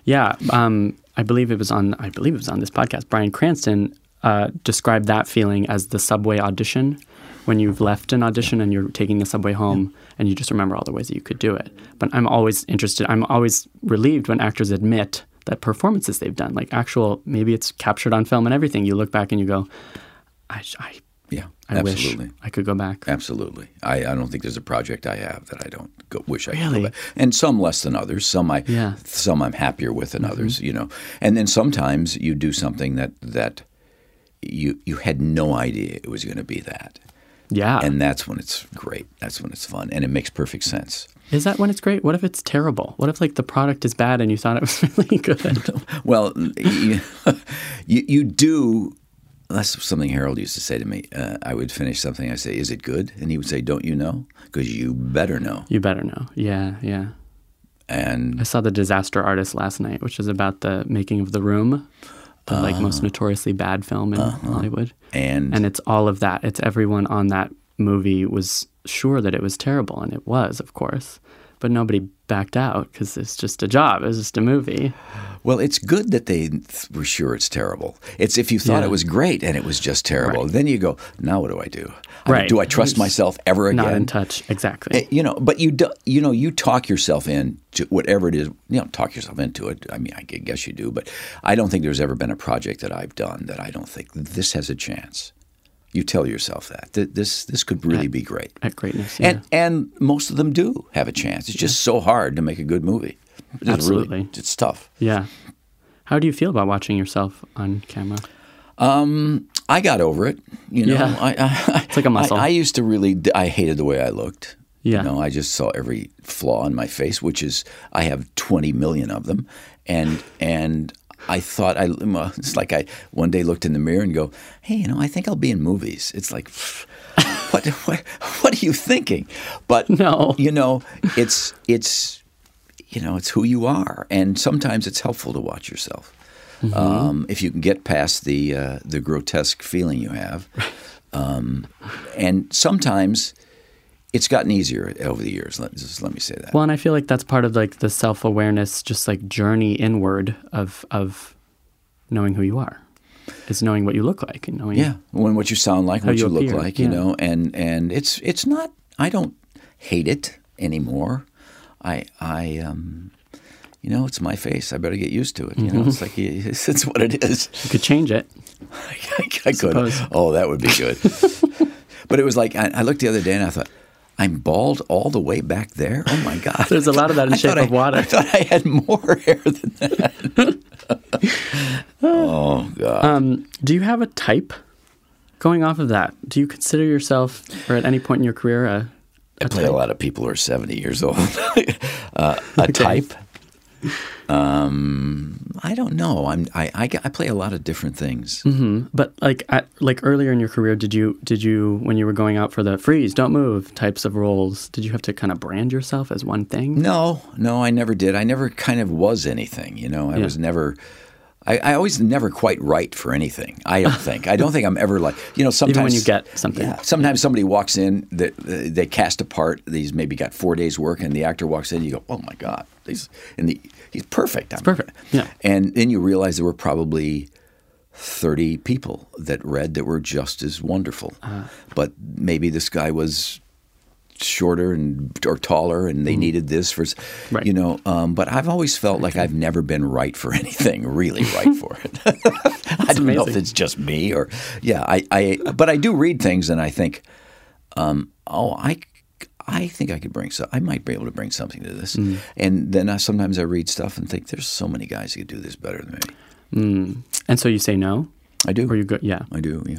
Yeah, um, I believe it was on. I believe it was on this podcast. Bryan Cranston uh, described that feeling as the subway audition, when you've left an audition and you're taking the subway home, and you just remember all the ways that you could do it. But I'm always interested. I'm always relieved when actors admit that performances they've done, like actual, maybe it's captured on film and everything. You look back and you go, I, I, Yeah, I absolutely. wish I could go back. Absolutely. I, I don't think there's a project I have that I don't go, wish I could Really? go back. And some less than others. Some I Yeah. Mm-hmm. some I'm happier with than others, you know. And then sometimes you do something that that you you had no idea it was going to be that. Yeah. And that's when it's great. That's when it's fun and it makes perfect sense. Is that when it's great? What if it's terrible? What if like the product is bad and you thought it was *laughs* really good? *laughs* Well, *laughs* you, you do. That's something Harold used to say to me. Uh, I would finish something. I say, "Is it good?" And he would say, "Don't you know? Because you better know." you better know. Yeah, yeah. And I saw The Disaster Artist last night, which is about the making of The Room, the like most notoriously bad film in Hollywood. and And it's all of that. It's everyone on that movie was sure that it was terrible, and it was, of course. But nobody backed out because it's just a job. It's just a movie. Well, it's good that they th- were sure it's terrible. It's if you thought Yeah. it was great and it was just terrible, Right. then you go, now what do I do? I mean, Right. do I trust myself ever again? Not in touch. Exactly. Eh, You know, but you do, you know you talk yourself in to whatever it is. You know, talk yourself into it. I mean, I guess you do, but I don't think there's ever been a project that I've done that I don't think this has a chance. You tell yourself that Th- this this could really be great, At greatness. Yeah. and and most of them do have a chance. It's just so hard to make a good movie. It's really- Absolutely. it's tough. yeah. How do you feel about watching yourself on camera? Um, I got over it. You know, Yeah. I, I, *laughs* It's like a muscle. I, I used to really. I hated the way I looked. Yeah. You know, I just saw every flaw in my face, which is I have twenty million of them, and and I thought I it's like I one day looked in the mirror and go, hey, you know, I think I'll be in movies. It's like. *laughs* What, what what are you thinking? But No. you know, it's it's you know, it's who you are, and sometimes it's helpful to watch yourself. Um, if you can get past the uh, the grotesque feeling you have, *laughs* um, and sometimes it's gotten easier over the years. Let, just let me say that. Well, and I feel like that's part of like the self awareness, just like journey inward of of knowing who you are. Is knowing what you look like and knowing yeah, when what you sound like, what you, you look like, you yeah. know, and and it's it's not. I don't hate it anymore. I I um. You know, it's my face. I better get used to it. You know, it's like it's, *laughs* it's what it is. you could change it. I, *laughs* I could. Oh, that would be good. *laughs* but it was like I, I looked the other day and I thought, I'm bald all the way back there. Oh my god! There's a lot of that in *laughs* I Shape of I- Water. I thought I had more *laughs* hair than that. *laughs* oh god! Um, do you have a type? Going off of that, do you consider yourself, or at any point in your career, a, I a play a lot of people who are 70 years old. uh, a type. Um, I don't know. I'm I, I, I play a lot of different things. Mm-hmm. But like at, like earlier in your career, did you did you when you were going out for the freeze, don't move types of roles, did you have to kind of brand yourself as one thing? No, no, I never did. I never kind of was anything. You know, I Yeah. was never. I, I always never quite right for anything. I don't think. I don't think I'm ever like you know. Sometimes Even when you get something. Yeah. Sometimes somebody walks in that uh, they cast a part. He's maybe got four days work, and the actor walks in. You go, oh my god, he's and the, he's perfect. It's perfect. Yeah. And then you realize there were probably thirty people that read that were just as wonderful, Uh-huh. but maybe this guy was shorter and or taller, and they needed this for, Mm-hmm. Right. you know. Um, but I've always felt like I've never been right for *laughs* anything, really right for it. *laughs* I don't know if it's just me or yeah. I, I but I do read things, and I think, um, oh, I. I think I could bring so I might be able to bring something to this, Mm. and then I, sometimes I read stuff and think there's so many guys who could do this better than me. Mm. And so you say no, I do, or you go yeah, I do, yeah.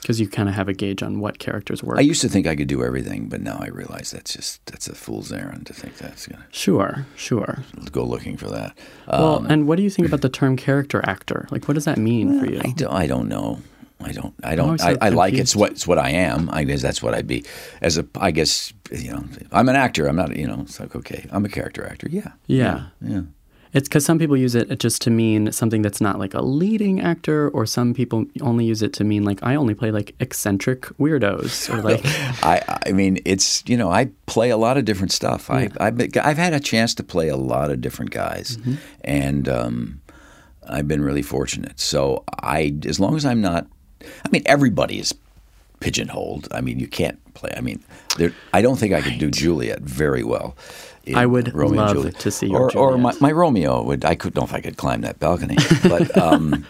because you kind of have a gauge on what characters work. I used to think I could do everything, but now I realize that's just that's a fool's errand to think that's gonna sure, sure. go looking for that. Well, Um, and what do you think about the term character actor? Like, what does that mean for you? I don't, I don't know. I don't. I don't. so I, I like it's what it's what I am. I guess that's what I'd be. As a, I guess you know, I'm an actor. I'm not. You know, it's like okay, I'm a character actor. Yeah. Yeah. Yeah. It's because some people use it just to mean something that's not like a leading actor, or some people only use it to mean like I only play like eccentric weirdos, or like *laughs* I. I mean, it's you know, I play a lot of different stuff. I, I've been, I've had a chance to play a lot of different guys, Mm-hmm. and um, I've been really fortunate. So I, as long as I'm not, I mean, everybody is pigeonholed. I mean, you can't play. I mean, there, I don't think I could do Juliet very well. in I would Romeo love Juliet. to see your or, or my, my Romeo would. I could don't know if I could climb that balcony, but *laughs* um,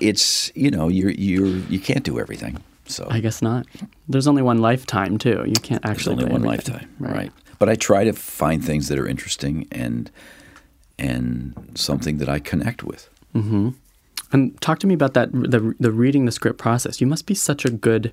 it's you know you're you're you can't do everything. So I guess not. There's only one lifetime too. You can't there's actually only play one everything. lifetime, right. But I try to find things that are interesting and and something that I connect with. And talk to me about that the the reading the script process. You must be such a good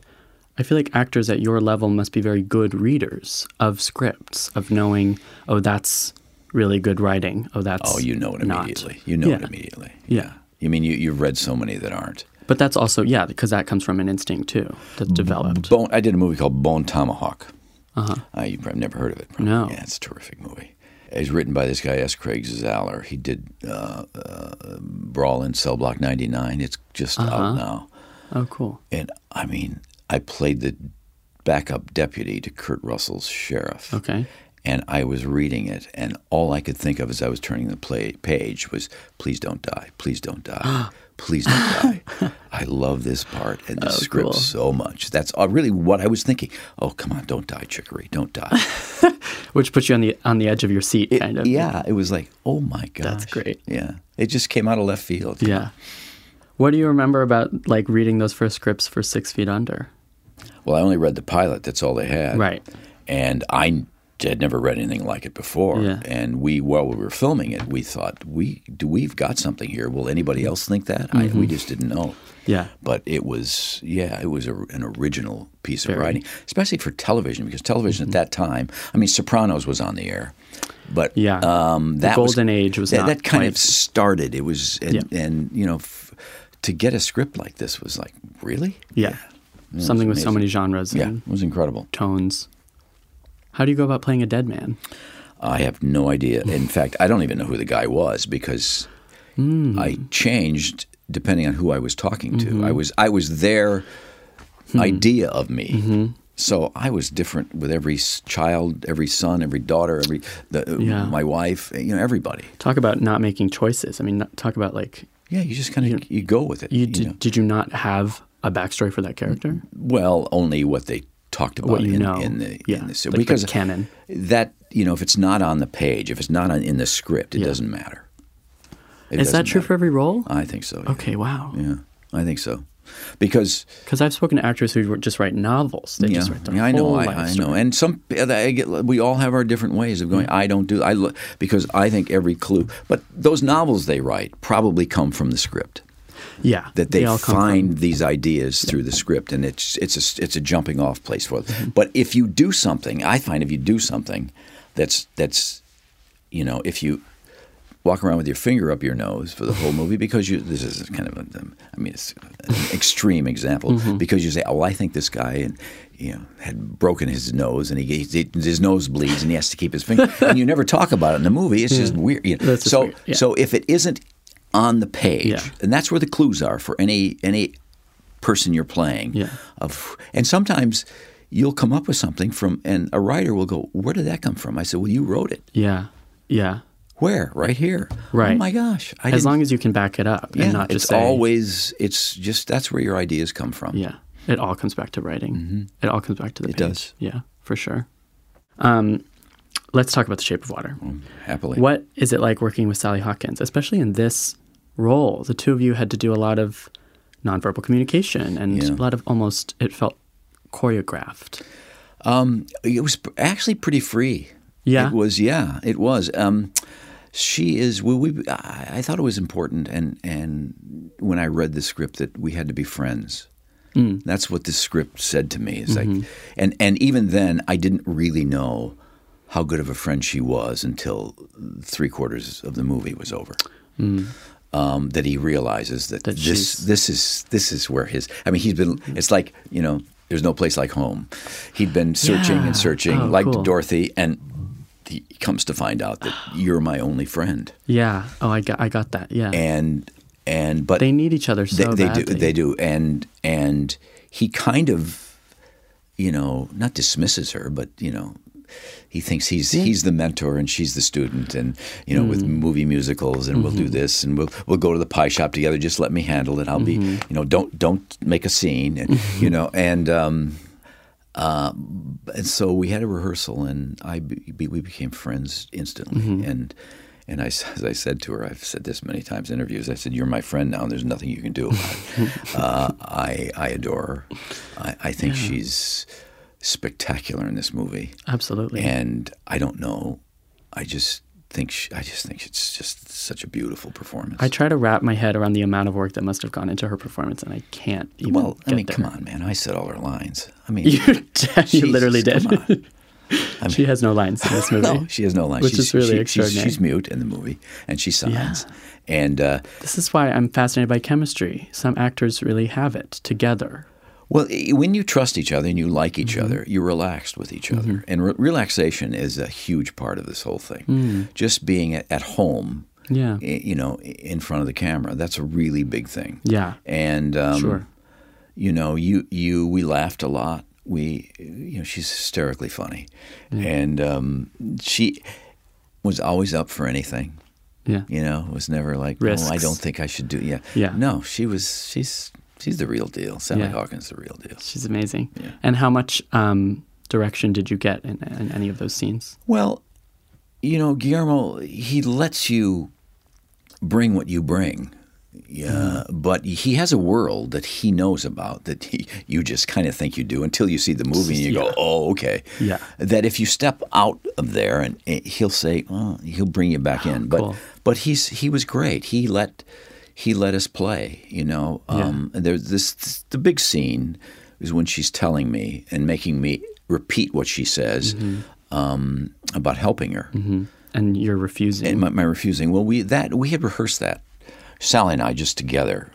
I feel like actors at your level must be very good readers of scripts, of knowing, oh, that's really good writing. Oh, that's Oh, you know it not. immediately. You know it immediately. Yeah. You mean you, you've read so many that aren't. But that's also yeah, because that comes from an instinct too that's developed. Bone, I did a movie called Bone Tomahawk. Uh-huh. Uh, you've never heard of it. probably. No. Yeah, it's a terrific movie. It's written by this guy S. Craig Zahler. He did uh, uh, Brawl in Cell Block 99. It's just Uh-huh. out now. Oh, cool. And I mean, I played the backup deputy to Kurt Russell's sheriff. Okay. And I was reading it, and all I could think of as I was turning the play, page was, "Please don't die! Please don't die! *gasps* Please don't die!" *laughs* I love this part and the script cool. so much. That's uh, really what I was thinking. Oh, come on! Don't die, Chicory! Don't die! *laughs* Which puts you on the on the edge of your seat, kind of. yeah, it was like, oh my god, That's great. Yeah, it just came out of left field. Yeah. What do you remember about like reading those first scripts for Six Feet Under? Well, I only read the pilot. That's all they had. Right. And I had never read anything like it before. Yeah. And we, while we were filming it, we thought, we do we've got something here. Will anybody else think that? Mm-hmm. we just didn't know. Yeah. But it was, yeah, it was a, an original piece of writing, especially for television, because television at that time, I mean, Sopranos was on the air. But Yeah. um, The that was- golden age was that, not that kind of started. It was, and, Yeah. and you know, f- to get a script like this was like, really? Yeah. Something with so many genres Yeah, it was incredible. tones. How do you go about playing a dead man? I have no idea. In *laughs* fact, I don't even know who the guy was because Hmm. I changed depending on who I was talking to. Mm-hmm. I was I was their Hmm. idea of me. Mm-hmm. So I was different with every child, every son, every daughter, every the, Yeah. my wife. You know, everybody. Talk about not making choices. I mean, not- talk about like Yeah, you just kind of you go with it. you you did. know. Did you not have a backstory for that character? Well, only what they talked about What you in, know. in the Yeah, in the like the because canon. that you know if it's not on the page, if it's not on, in the script, it Yeah. doesn't matter. It Is that doesn't true matter. for every role? I think so. yeah. Okay. Wow. Yeah, I think so. Because Because I've spoken to actors who just write novels. They yeah, just write their yeah, I know, I, I know, and some I get, we all have our different ways of going. I don't do I because I think every clue, but those novels they write probably come from the script. Yeah. That they, from- find these ideas through the script, and it's it's a it's a jumping off place for them. Mm-hmm. But if you do something, I find if you do something that's that's you know if you walk around with your finger up your nose for the whole movie because you. This is kind of, a, I mean, it's an extreme example because you say, "Oh, I think this guy and you know had broken his nose and he, he his nose bleeds and he has to keep his finger." and you never talk about it in the movie. It's just weird. You know? So weird, yeah. so if it isn't on the page, Yeah. and that's where the clues are for any any person you're playing. Yeah. Of and sometimes you'll come up with something from, and a writer will go, "Where did that come from?" I said, "Well, you wrote it. Yeah. Yeah. Where? Right here. Right. Oh my gosh! I As long as you can back it up yeah, and not it's just say, always it's just that's where your ideas come from. Yeah. It all comes back to writing. It all comes back to the Mm-hmm. It page. does. Yeah, for sure. Um, let's talk about The Shape of Water. Happily. What is it like working with Sally Hawkins, especially in this role? The two of you had to do a lot of nonverbal communication and Yeah. a lot of almost, it felt choreographed. Um, it was actually pretty free. Yeah? it was. Yeah, it was. Um, she is. We, we. I I thought it was important, and and when I read the script, that we had to be friends. Mm. That's what the script said to me. It's Mm-hmm. like, and and even then, I didn't really know how good of a friend she was until three quarters of the movie was over. Um, that he realizes that. That this this is this is where his. I mean, he's been. It's like you know, there's no place like home. He'd been searching Yeah. and searching, Oh, like cool. Dorothy, and he comes to find out that you're my only friend. Yeah. Oh, I got, I got that. Yeah. And and but they need each other so they, they badly. do they do and and he kind of you know not dismisses her but you know he thinks he's he's the mentor and she's the student and you know Mm. with movie musicals and we'll do Mm-hmm. this and we'll we'll go to the pie shop together just let me handle it I'll be Mm-hmm. you know don't don't make a scene and *laughs* you know and um uh, and so we had a rehearsal, and I be, we became friends instantly. Mm-hmm. And and I, as I said to her, I've said this many times in interviews. I said, "You're my friend now, and there's nothing you can do about it." *laughs* uh, I I adore her. I, I think she's spectacular in this movie, Absolutely. and I don't know. I just think she, I just think it's just such a beautiful performance. I try to wrap my head around the amount of work that must have gone into her performance, and I can't even. well, I mean, there. come on, man! I said all her lines. I mean, *laughs* You, did- you literally did. come on. *laughs* she has no lines in this *laughs* movie. No, she has no lines. Which she's, is really she- she's, extraordinary. she's mute in the movie, and she signs. Yeah. And uh, This is why I'm fascinated by chemistry. Some actors really have it together. Well, when you trust each other and you like each Mm-hmm. other, you're relaxed with each other. And re- relaxation is a huge part of this whole thing. Mm. Just being at, at home, Yeah. i- you know, in front of the camera, that's a really big thing. Yeah. And um, Sure. you know, you you we laughed a lot. We, you know, she's hysterically funny, and um, she was always up for anything. Yeah. You know, it was never like, oh, I don't think I should do. Yeah, Yeah. No, she was. She's she's the real deal. Sally Yeah. Hawkins, the real deal. She's amazing. Yeah. And how much um, direction did you get in, in any of those scenes? Well, you know, Guillermo, he lets you bring what you bring. Yeah, but he has a world that he knows about that he, you just kind of think you do until you see the movie and you Yeah. go, "Oh, okay." Yeah. That if you step out of there and eh, he'll say, "Oh," he'll bring you back in. But cool. but he's he was great. He let he let us play. You know, um, and there's this, this the big scene is when she's telling me and making me repeat what she says um, about helping her hmm And you're refusing. and my, my refusing. Well, we that we had rehearsed that. Sally and I just together.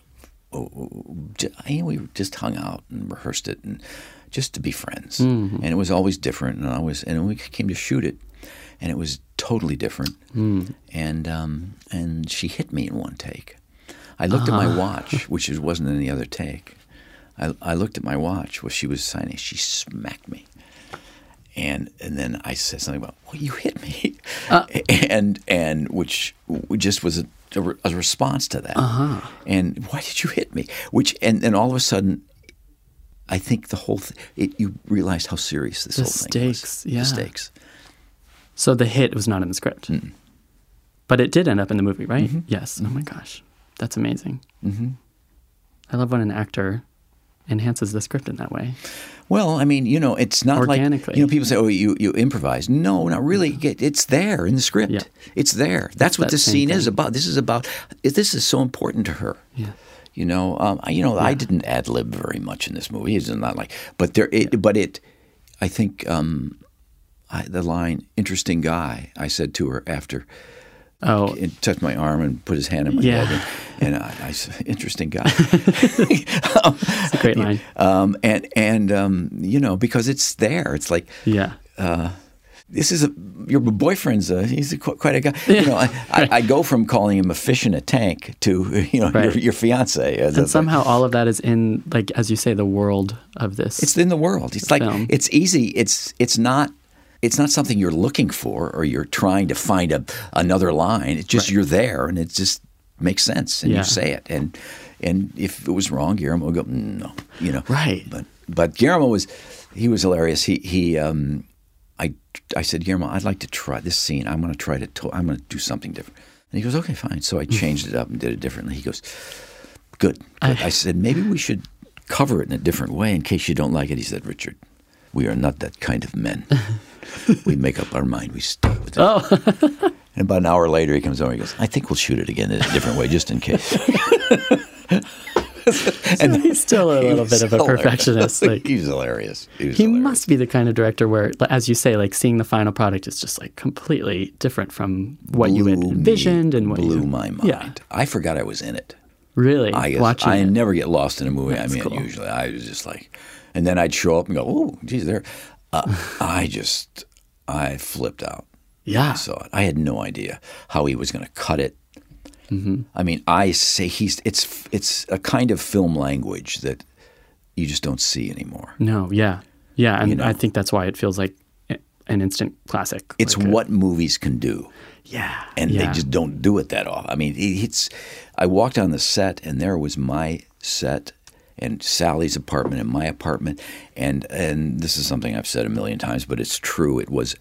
oh, oh, j- you know, we just hung out and rehearsed it, and just to be friends. And it was always different. And I was, and we came to shoot it, and it was totally different. And um, and she hit me in one take. I looked at my watch, which is, wasn't any other take. I, I looked at my watch while she was signing. She smacked me and and then I said something about, "Well, you hit me," *laughs* and and which just was a, a, a response to that. Uh-huh. And why did you hit me? Which and then all of a sudden, I think the whole thing, you realized how serious this The whole thing was. stakes, yeah. The stakes. so the hit was not in the script. But it did end up in the movie, right? Mm-hmm. Yes. Oh my gosh. That's amazing. Mm-hmm. I love when an actor enhances the script in that way. Well, I mean, you know, it's not like Organically. you know. People say, "Oh, you you improvise." No, not really. It- It's there in the script. Yeah. It's there. That's what that this scene is about. This is about. This is so important to her. Yeah. You know, um, I- you know, I didn't ad lib very much in this movie. It's not like, but there, it, but it, I think um, I, the line "interesting guy." I said to her after Oh. and touched my arm and put his hand on my Yeah. head. And, and I, I said, interesting guy. *laughs* It's a great line. um, and and um, you know because it's there. It's like Yeah. this is a your boyfriend's a, he's a, quite a guy. *laughs* You know, I, I, I go from calling him a fish in a tank to you know Right. your, your fiance. And somehow all of that is in, like, as you say, the world of this. it's in the world. It's like it's easy. It's it's not. It's not something you're looking for or you're trying to find a another line. It's just you're there and it just makes sense and Yeah. you say it. And and if it was wrong, Guillermo would go "Mm, no, you know. Right. But but Guillermo was he was hilarious. He he um I I said Guillermo, I'd like to try this scene. I'm going to try to to- I'm going to do something different. And he goes, okay, fine. So I changed it up and did it differently. He goes, good. good. I said maybe we should cover it in a different way in case you don't like it. He said, Richard, we are not that kind of men. *laughs* *laughs* we make up our mind. We start with it. oh, *laughs* And about an hour later, he comes over. He goes, I think we'll shoot it again in a different way, just in case. *laughs* and he's still a little bit of a hilarious. perfectionist. Like, he was hilarious. He, he hilarious. must be the kind of director where, as you say, like seeing the final product is just like completely different from what you had Blew me- envisioned and what blew you. my mind. Yeah. I forgot I was in it. Really, I guess watching I it. never get lost in a movie. That's I mean, cool. usually I was just like, and then I'd show up and go, "Oh, geez, there." Uh, I just, I flipped out. yeah, I saw it. I had no idea how he was going to cut it. Mm-hmm. I mean, I say he's it's it's a kind of film language that you just don't see anymore. no, yeah, yeah, and You know. I think that's why it feels like an instant classic. It's like a- what movies can do. yeah, and yeah. they just don't do it that often. I mean, it, it's. I walked on the set, and there was my set, and Sally's apartment, and my apartment, and and this is something I've said a million times, but it's true. It was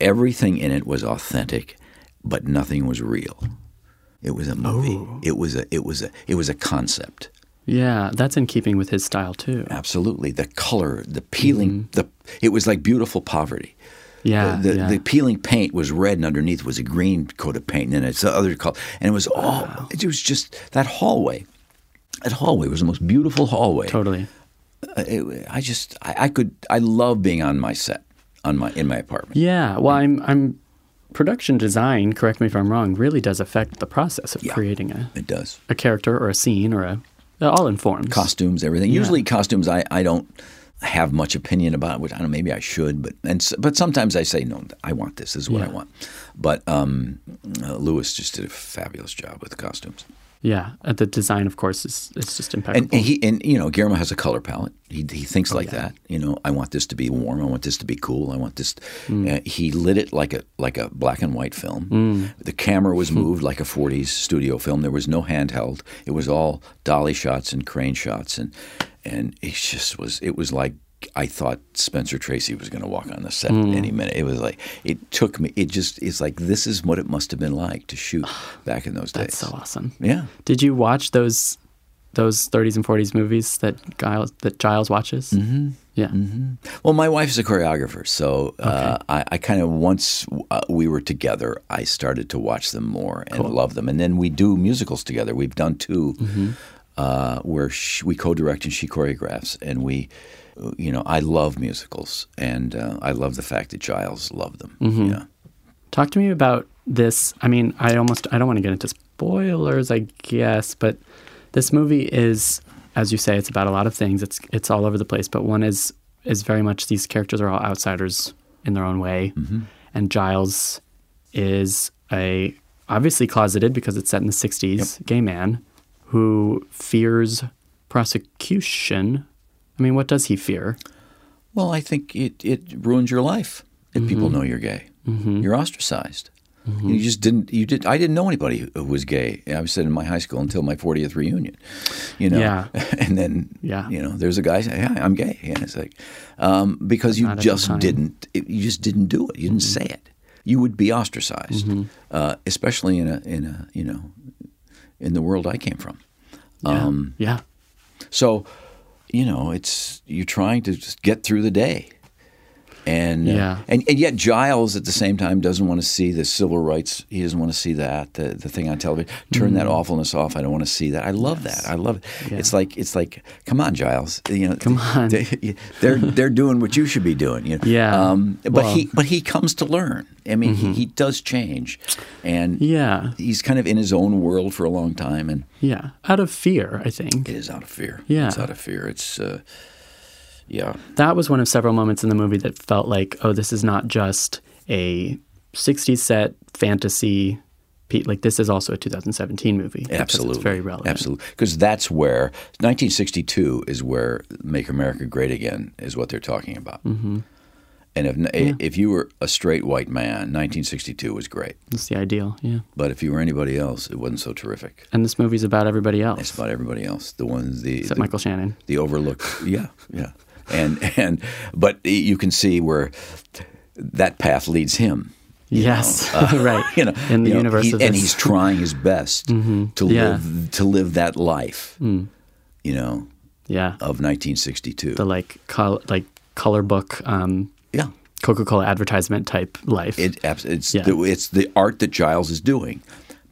everything in it was authentic, but nothing was real. It was a movie. Oh. It was a. It was a. It was a concept. yeah, that's in keeping with his style too. Absolutely, the color, the peeling, mm-hmm. the. It was like beautiful poverty. Yeah, the, yeah. the peeling paint was red, and underneath was a green coat of paint, and then it's the other color, and it was all. It was just that hallway. That hallway was the most beautiful hallway. totally. Uh, it- I just, I, I could, I love being on my set, on my in my apartment. Yeah, well, I'm I'm production design. Correct me if I'm wrong. Really does affect the process of Yeah. creating a, It does. a character or a scene or a it all informs. Costumes, everything. Usually, costumes, I, I don't have much opinion about. Which I don't. know, Maybe I should, but and but sometimes I say no. I want this. This is what I want. But um, uh, Lewis just did a fabulous job with the costumes. Yeah, uh, the design, of course, is it's just impeccable. And, and he and you know Guillermo has a color palette. He he thinks like Oh, yeah. that. You know, I want this to be warm. I want this to be cool. I want this. Mm. Uh, he lit it like a like a black and white film. The camera was *laughs* moved like a '40s studio film. There was no handheld. It was all dolly shots and crane shots, and and it just was. It was like. I thought Spencer Tracy was going to walk on the set Hmm. any minute. It was like it took me. It just it's like this is what it must have been like to shoot *sighs* back in those days. That's so awesome. Yeah. Did you watch those those 30s and 40s movies that Giles that Giles watches? Mm-hmm. Yeah. Well, my wife is a choreographer, so uh, I, I kind of once uh, we were together, I started to watch them more and love them. And then we do musicals together. We've done 2 uh, where she, we co-direct and she choreographs, and we, you know, I love musicals, and uh, I love the fact that Giles loved them. Yeah. Talk to me about this. I mean, I almost I don't want to get into spoilers, I guess, but this movie is, as you say, it's about a lot of things. It's it's all over the place, but one is is very much these characters are all outsiders in their own way, and Giles is a obviously closeted because it's set in the '60s gay man who fears prosecution. I mean, what does he fear? Well, I think it, it ruins your life if people know you're gay. You're ostracized. You just didn't. You did. I didn't know anybody who- was gay. I was sitting in my high school until my 40th reunion. You know. Yeah. *laughs* And then. Yeah. You know, there's a guy saying, "Yeah, I'm gay." Yeah, it's like um, because you not at the just didn't. It, you just didn't do it. You didn't say it. You would be ostracized, uh, especially in a in a you know, in the world I came from. Um, yeah. So, you know, it's you're trying to just get through the day. And, uh, Yeah. and and yet Giles at the same time doesn't want to see the civil rights. He doesn't want to see that the the thing on television. Turn that awfulness off. I don't want to see that. I love that. I love it. Mm. Yeah. It's like it's like come on, Giles. You know, Come on. They, they're they're doing what you should be doing. You know? Yeah. Um, but Well- Mm-hmm. he but he comes to learn. I mean, he, he does change, and Yeah. he's kind of in his own world for a long time, and Yeah. Out of fear, I think. it is out of fear. Yeah. it's out of fear. It's uh, yeah. That was one of several moments in the movie that felt like, oh, this is not just a 60s set fantasy. pe- Like, this is also a 2017 movie. Absolutely, It's very relevant. Absolutely, because that's where 1962 is where "Make America Great Again" is what they're talking about. Mm-hmm. And if if you were a straight white man, 1962 was great. It's the ideal. Yeah. But if you were anybody else, it wasn't so terrific. And this movie's about everybody else. It's about everybody else. The ones the except the, Michael Shannon. the overlooked. Yeah, yeah. And and but you can see where that path leads him. Yes. *laughs* Uh, right. *laughs* You know, in the you know, universe he- and he's trying his best *laughs* to Yeah. live to live that life. You know, yeah. of 1962. The like col- like color book um, yeah, Coca-Cola advertisement type life. it it's Yeah. the, it's the art that Giles is doing.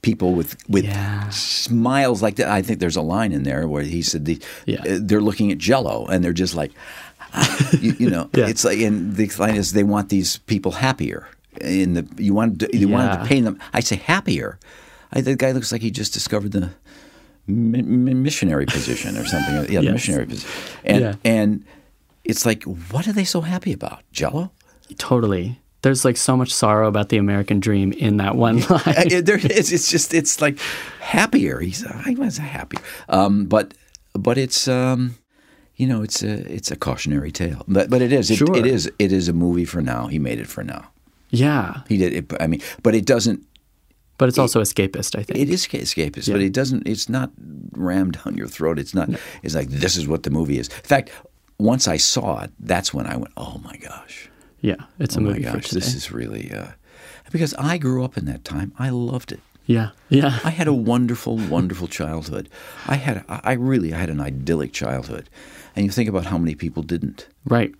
People with with Yeah. smiles like that. I think there's a line in there where he said the, Yeah. uh, they're looking at Jello and they're just like, *laughs* you, you know, Yeah. it's like and the line is they want these people happier. In the you want to, you wanted Yeah. to paint them. I say happier. I, the guy looks like he just discovered the mi- mi- missionary position or something. Yeah, the missionary position. And Yeah. and it's like, what are they so happy about? Jello? totally. There's like so much sorrow about the American dream in that one line. *laughs* There is. It's just. It's like happier. He's. I was happier. Um, but but it's. Um, you know, it's a it's a cautionary tale. But but it is. It, Sure. it is. It is a movie for now. He made it for now. yeah. He did it. I mean, but it doesn't. But it's also escapist, I think. It is escapist, but it doesn't. It's not rammed *laughs* down your throat. It's not. It's like this is what the movie is. In fact, once I saw it, that's when I went, "Oh my gosh, yeah. It's a oh my movie for gosh, this is really." Uh, because I grew up in that time, I loved it. yeah. Yeah. I had a wonderful, wonderful childhood. I had, I really, I had an idyllic childhood, and you think about how many people didn't right.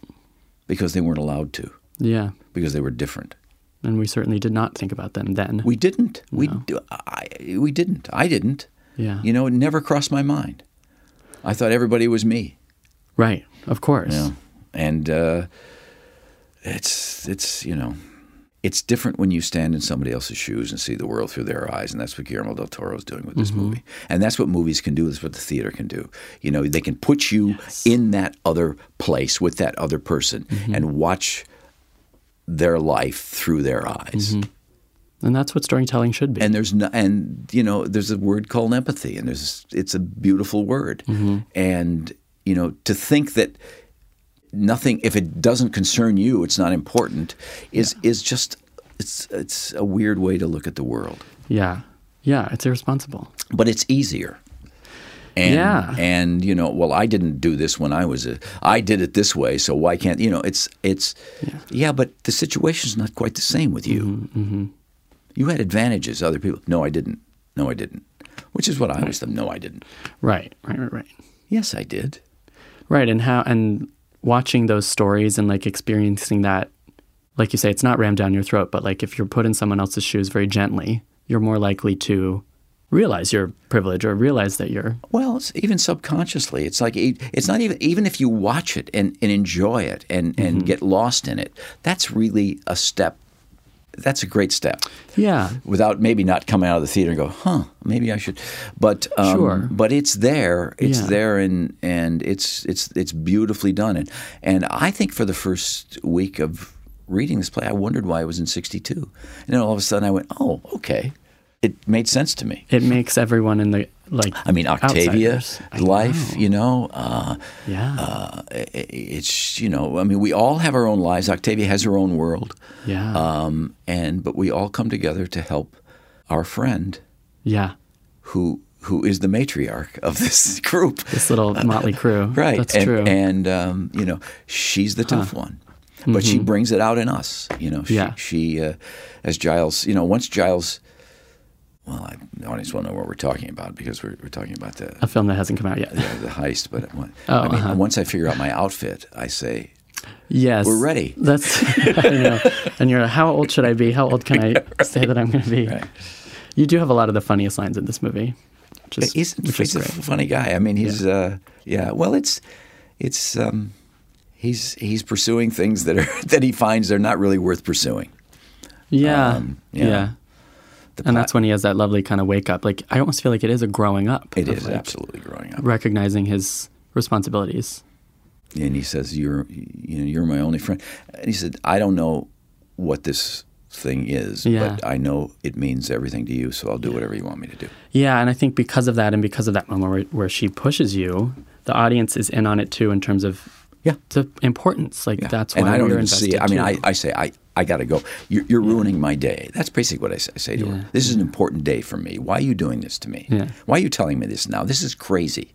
because they weren't allowed to Yeah. because they were different. And we certainly did not think about them then. We didn't. We, do- I, we didn't. I didn't. yeah. You know, it never crossed my mind. I thought everybody was me. right. Of course. Know, and uh, it's it's you know. It's different when you stand in somebody else's shoes and see the world through their eyes, and that's what Guillermo del Toro is doing with this mm-hmm. movie. And that's what movies can do. That's what the theater can do. You know, they can put you in that other place with that other person mm-hmm. and watch their life through their eyes. Mm-hmm. And that's what storytelling should be. And there's no, and you know, there's a word called empathy, and there's it's a beautiful word. And you know, to think that nothing, if it doesn't concern you, it's not important, is is just it's it's a weird way to look at the world. yeah. Yeah. It's irresponsible. But it's easier. And, Yeah. and you know, well, I didn't do this when I was a. I did it this way, so why can't you know? It's it's, yeah, yeah but the situation's not quite the same with you. Mm-hmm, You had advantages. Other people, no, I didn't. No, I didn't. Which is what I always thought. No, I didn't. Right. Right. Right. Right. Yes, I did. Right. And how, and watching those stories and like experiencing that, like you say, it's not rammed down your throat, but like if you're put in someone else's shoes very gently, you're more likely to realize your privilege or realize that you're, Well, it's even subconsciously, it's like it's not even even if you watch it and, and enjoy it and, and Mm-hmm. get lost in it. That's really a step. That's a great step. yeah. Without maybe not coming out of the theater and go, huh, maybe I should. But um, Sure. but it's there. It's Yeah. there, and and it's it's it's beautifully done. And and I think for the first week of reading this play, I wondered why it was in '62, and then all of a sudden I went, oh, okay, it made sense to me. It makes everyone in the, like, I mean, Octavia, outsiders. Life, know. you know, uh, Yeah. uh, i- it's you know, I mean, we all have our own lives. Octavia has her own world, yeah. um, and but we all come together to help our friend yeah. who who is the matriarch of this *laughs* group. This little motley crew. *laughs* Right, That's and, true. And um, you know, she's the tough one, but she brings it out in us. You know, she, Mm-hmm. Yeah. she uh, as Giles. You know, once Giles. Well, I, the audience won't know what we're talking about because we're, we're talking about the a film that hasn't come out yet. the, the heist. But *laughs* Oh, I mean, uh-huh. once I figure out my outfit, I say, Yes, We're ready. That's *laughs* I know. And you're like, how old should I be? How old can I *laughs* say that I'm going to be? Right. You do have a lot of the funniest lines in this movie. Is, He's, he's is a funny guy. I mean, he's uh, yeah. Well, it's it's um, he's he's pursuing things that are that he finds they're not really worth pursuing. Yeah, um, yeah. yeah. And that's when he has that lovely kind of wake up. Like I almost feel like it is a growing up. It is like, absolutely growing up. recognizing his responsibilities. and he says, "You're, you know, you're my only friend." And he said, "I don't know what this thing is, Yeah. but I know it means everything to you. So I'll do whatever you want me to do." Yeah, and I think because of that, and because of that moment where, where she pushes you, the audience is in on it too in terms of Yeah. the importance. Like Yeah. that's why and I don't even see. I mean, I. I say, I, I got to go. You're, you're ruining my day. That's basically what I say, I say to Yeah. her. This is an important day for me. Why are you doing this to me? Yeah. Why are you telling me this now? This is crazy.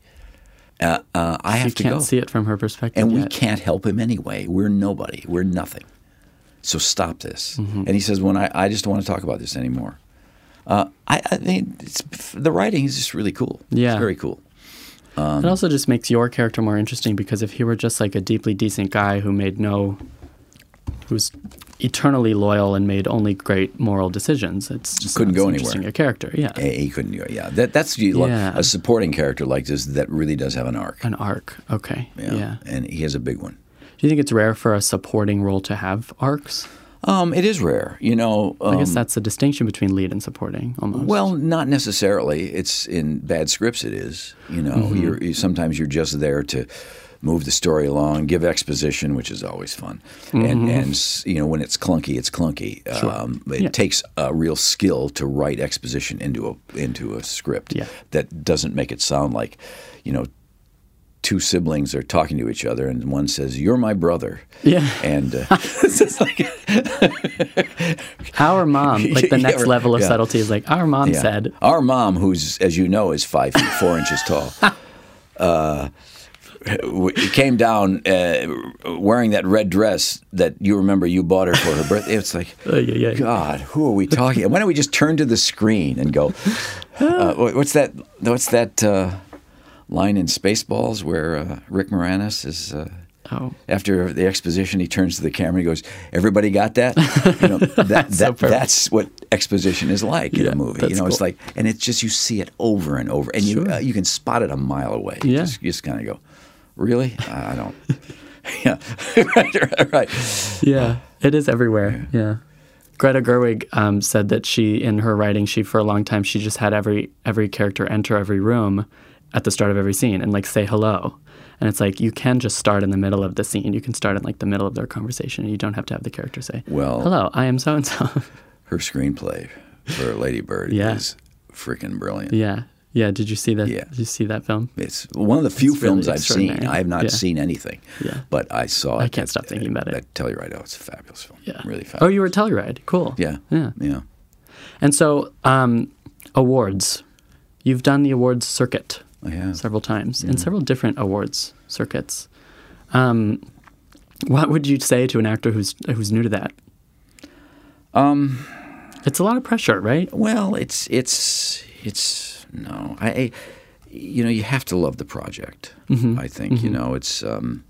Uh, uh, I have to go. can't see it from her perspective. and we can't help him anyway. We're nobody. We're nothing. So stop this. Mm-hmm. And he says, "When I, I just don't want to talk about this anymore." Uh, I, I it's, the writing is just really cool. Yeah. it's very cool. it also just makes your character more interesting because if he were just like a deeply decent guy who made no, who's eternally loyal and made only great moral decisions, it's just Couldn't go anywhere. a character. Yeah, He couldn't it. Yeah, that, that's Yeah. a supporting character like this that really does have an arc. an arc. Okay. Yeah. and he has a big one. Do you think it's rare for a supporting role to have arcs? Um, it is rare, you know. Um, I guess that's the distinction between lead and supporting, almost. Well, not necessarily. It's in bad scripts. It is. You know, Mm-hmm. you're, you, sometimes you're just there to move the story along, give exposition, which is always fun. And and you know, when it's clunky, it's clunky. Um, it Yeah. takes a real skill to write exposition into a into a script Yeah. that doesn't make it sound like, you know. Two siblings are talking to each other, and one says, "You're my brother," Yeah. and uh, *laughs* like, *laughs* Our mom, like the *laughs* next right. level of Yeah. subtlety is like, our mom Yeah. said, Our mom, who's, as you know, is five feet four inches tall, uh, came down uh, wearing that red dress that you remember you bought her for her birthday. It's like, *laughs* uh, yeah, yeah. God, who are we talking? Why don't we just turn to the screen and go? *laughs* Uh, what's that? What's that uh, line in Spaceballs where uh, Rick Moranis is? Uh, Oh. after the exposition, he turns to the camera and he goes, "Everybody got that? You know, *laughs* that, that perfect. that's what exposition is like in a movie. You that's know, it's like, and it's just you see it over and over, and you uh, you can spot it a mile away. Yeah. just, just kind of go, "Really? I don't." *laughs* yeah, right, *laughs* right. Yeah, it is everywhere. Yeah. Greta Gerwig um, said that she, in her writing, she for a long time she just had every every character enter every room at the start of every scene and like say hello. And it's like you can just start in the middle of the scene. You can start in like the middle of their conversation. and You don't have to have the character say, Well- "Hello, I am so and so." Her screenplay for Lady Bird Yeah. is freaking brilliant. Yeah, yeah. Did you see that? Yeah. Did you see that film? It's one of the few It's really films I've seen. I have not Yeah. seen anything, Yeah. but I saw it. I can't stop thinking about it. I tell you right now, it's a fabulous film. Yeah. really fabulous. Oh, you were at Telluride. Cool. yeah, Yeah. yeah. And so, um, awards. You've done the awards circuit several times in several different awards circuits. Um, what would you say to an actor who's who's new to that? Um, It's a lot of pressure, right? well, it's it's it's no. I, I you know you have to love the project. Mm-hmm. I think you know it's um,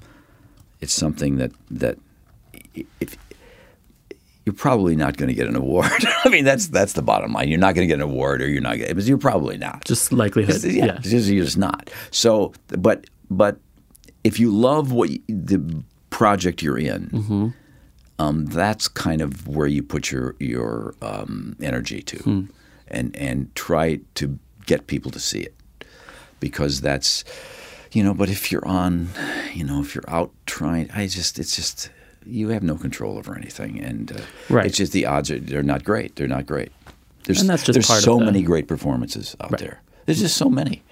it's something that that if you're probably not going to get an award. *laughs* I mean, that's that's the bottom line. You're not going to get an award, or you're not. But you're probably not. Just likelihood. Yeah, yeah. just- you're just not. So, but but if you love what you, the project you're in, Mm-hmm. um, that's kind of where you put your your um, energy to, Hmm. and and try to get people to see it, because that's you know. But if you're on, you know, if you're out trying, I just it's just you have no control over anything, and uh, Right. it's just the odds are they're not great. They're not great. There's, And that's just there's part of so the- many great performances out there. There's just so many.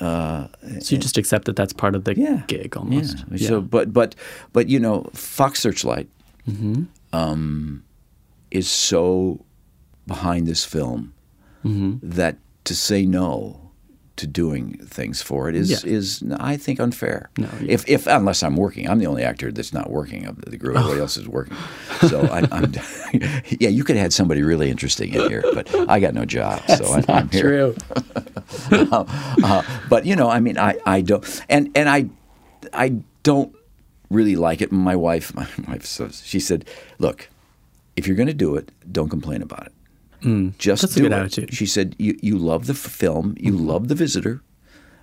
So you just accept that that's part of the Yeah. gig almost. Yeah. So, but but but you know, Fox Searchlight Mm-hmm. um, is so behind this film Mm-hmm. that to say no to doing things for it is Yeah. is I think unfair. No, yeah. If if unless I'm working, I'm the only actor that's not working of the group. Everybody else is working. So I, I'm *laughs* yeah. You could have had somebody really interesting in here, but I got no job, so I, I'm here. True. *laughs* uh, but you know, I mean, I, I don't, and and I, I don't really like it. My wife, *laughs* my wife says, she said, "Look, if you're going to do it, don't complain about it. Mm. Just That's a do good it." attitude. She said, "You you love the f- film, you mm-hmm. love the visitor."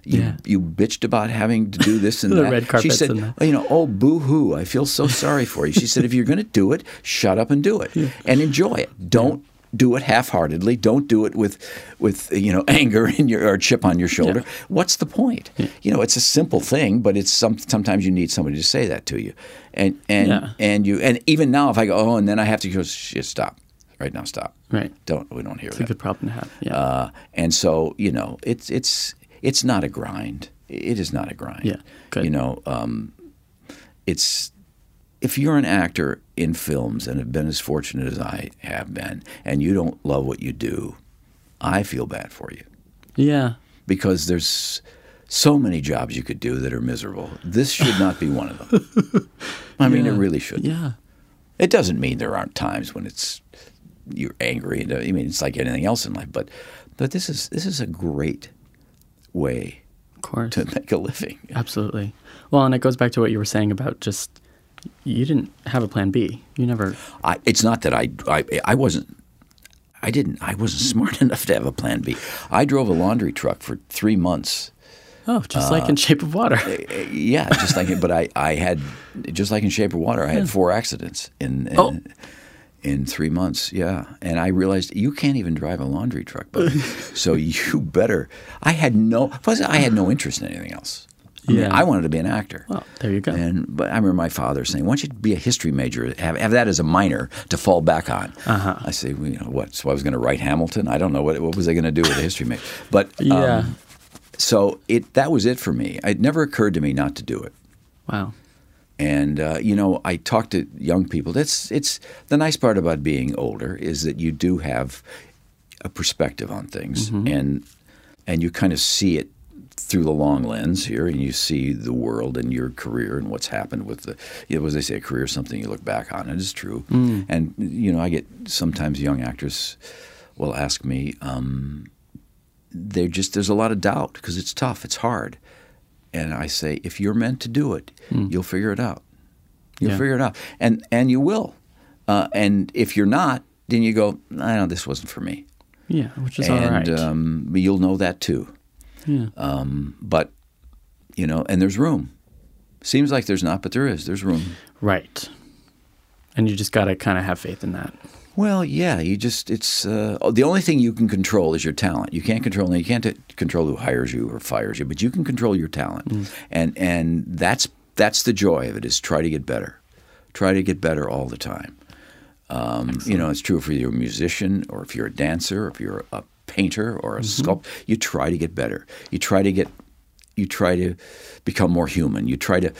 You, Yeah. you bitched about having to do this and *laughs* The that. red she said, and that. "Oh, you know, oh, boo hoo! I feel so *laughs* sorry for you." She said, "If you're going to do it, shut up and do it, and enjoy it. Don't do it half-heartedly. Don't do it with, with you know, *laughs* anger in your or chip on your shoulder. What's the point? You know, it's a simple thing, but it's some, sometimes you need somebody to say that to you, and and Yeah. and you and even now, if I go, oh, and then I have to go, stop, right now, stop, Right. don't we don't hear It's a good problem to have. Yeah. Uh, and so you know, it's it's it's not a grind. It is not a grind. Yeah, good. You know, um, it's if you're an actor in films and have been as fortunate as I have been, and you don't love what you do, I feel bad for you yeah. because there's so many jobs you could do that are miserable. This should not be one of them. *laughs* I mean, it really should. Yeah. It doesn't mean there aren't times when it's you're angry. and, uh, I mean, it's like anything else in life. But but this is this is a great way Of course. to *laughs* make a living. Absolutely. Well, and it goes back to what you were saying about just you didn't have a plan B. You never. I, it's not that I, I I wasn't. I didn't. I wasn't smart *laughs* enough to have a plan B. I drove a laundry truck for three months. Oh, just like in Shape of Water. Uh, Yeah, just like it. But I, I had just like in Shape of Water. I had four accidents in in, Oh. In three months. Yeah, and I realized you can't even drive a laundry truck, buddy. *laughs* so you better. I had no. Plus, I had no interest in anything else. I mean, Yeah. I wanted to be an actor. Well, there you go. And but I remember my father saying, "Why don't you be a history major? Have, have that as a minor to fall back on." Uh-huh. I say, well, "You know what? So I was going to write Hamilton. I don't know what what was I going to do with a history major." But um, Yeah. so it that was it for me. It never occurred to me not to do it. Wow. And uh, you know, I talk to young people. That's it's the nice part about being older is that you do have a perspective on things, and and you kind of see it through the long lens here, and you see the world and your career and what's happened with the. You know, as they say, a career is something you look back on. It is true, and you know, I get sometimes young actors will ask me. Um, they're just there's a lot of doubt because it's tough, it's hard, and I say if you're meant to do it, you'll figure it out. You'll Yeah. figure it out, and and you will. Uh, and if you're not, then you go, I know this wasn't for me, Yeah, which is and all right. um, you'll know that too. yeah. Um, but you know, and there's room. Seems like there's not, but there is. There's room. right. And you just got to kind of have faith in that. Well, yeah, you just it's uh, the only thing you can control is your talent. You can't control you can't t- control who hires you or fires you, but you can control your talent, and and that's that's the joy of it is try to get better, try to get better all the time. Um, you know, it's true if you're a musician or if you're a dancer, or if you're a painter or a sculptor. You try to get better. You try to get you try to become more human. You try to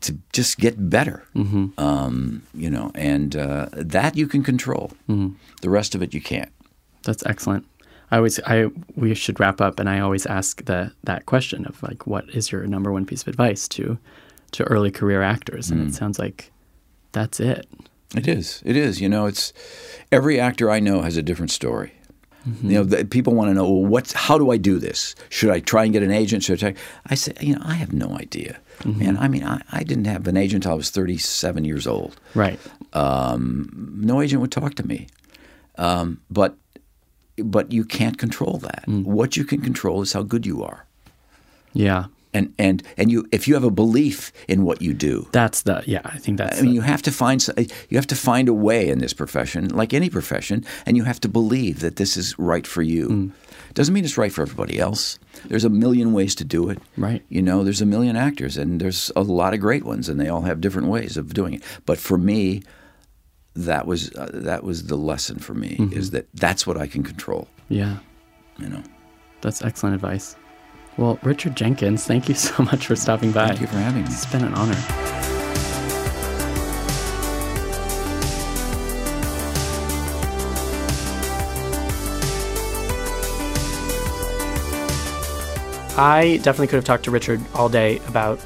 to just get better. Um, you know, and uh, that you can control. The rest of it you can't. That's excellent. I always, I we should wrap up, and I always ask the that question of like, what is your number one piece of advice to to early career actors? And it sounds like that's it. It is. It is. You know, it's every actor I know has a different story. You know, the, people want to know well, what. How do I do this? Should I try and get an agent? Should I? Try? I say, you know, I have no idea. Man, I mean, I, I didn't have an agent until I was 37 years old. Right. Um, no agent would talk to me. Um, but but you can't control that. What you can control is how good you are. Yeah. And and and you if you have a belief in what you do, That's the yeah. I think that's I mean, the- you have to find you have to find a way in this profession, like any profession, and you have to believe that this is right for you. Doesn't mean it's right for everybody else. There's a million ways to do it. Right. You know, there's a million actors, and there's a lot of great ones, and they all have different ways of doing it. But for me, that was uh, that was the lesson for me is that that's what I can control. yeah. You know. That's excellent advice. Well, Richard Jenkins, thank you so much for stopping by. Thank you for having me. It's been an honor. I definitely could have talked to Richard all day about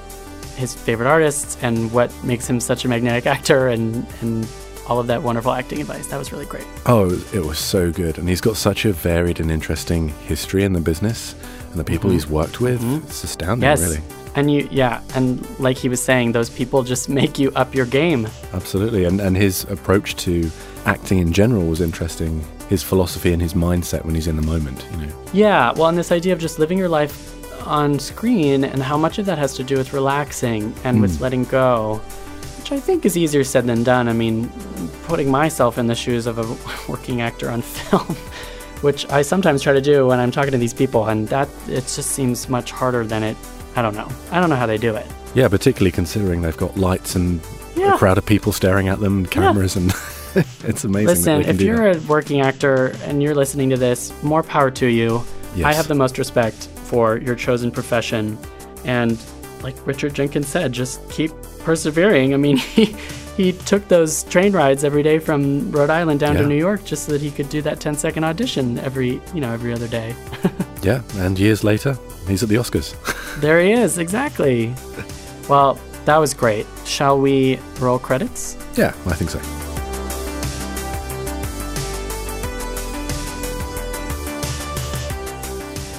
his favorite artists and what makes him such a magnetic actor and, and all of that wonderful acting advice. That was really great. Oh, it was so good. And he's got such a varied and interesting history in the business and the people he's mm-hmm. worked with. Mm-hmm. It's astounding, Yes. really. And you, yeah, and like he was saying, those people just make you up your game. Absolutely, and and his approach to acting in general was interesting. His philosophy and his mindset when he's in the moment, you know. Yeah, well, and this idea of just living your life on screen and how much of that has to do with relaxing and with mm. letting go, which I think is easier said than done. I mean, putting myself in the shoes of a *laughs* working actor on film, which I sometimes try to do when I'm talking to these people, and that it just seems much harder than it. I don't know. I don't know how they do it. Yeah, particularly considering they've got lights and Yeah. a crowd of people staring at them, cameras, and *laughs* it's amazing. Listen, if you're that. a working actor and you're listening to this, more power to you. I have the most respect for your chosen profession. And like Richard Jenkins said, just keep persevering. I mean, *laughs* he, took those train rides every day from Rhode Island down to New York just so that he could do that 10 second audition every, you know, every other day. *laughs* yeah, and years later, he's at the Oscars. there he is, exactly. Well, that was great. Shall we roll credits? yeah, I think so.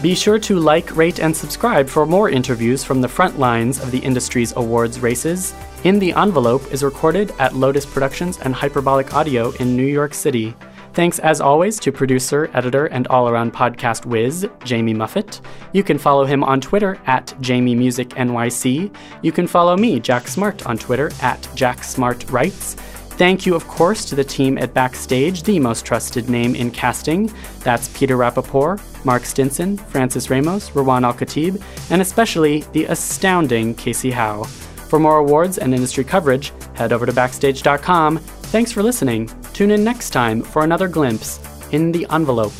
Be sure to like, rate, and subscribe for more interviews from the front lines of the industry's awards races. In the Envelope is recorded at Lotus Productions and Hyperbolic Audio in New York City. Thanks as always to producer, editor, and all around podcast whiz, Jamie Muffett. You can follow him on Twitter at JamieMusicNYC. You can follow me, Jack Smart, on Twitter at Jack Smart Writes. Thank you, of course, to the team at Backstage, the most trusted name in casting. That's Peter Rappaport, Mark Stinson, Francis Ramos, Rawan Al Khatib, and especially the astounding Casey Howe. For more awards and industry coverage, head over to Backstage.com. Thanks for listening. Tune in next time for another glimpse in the envelope.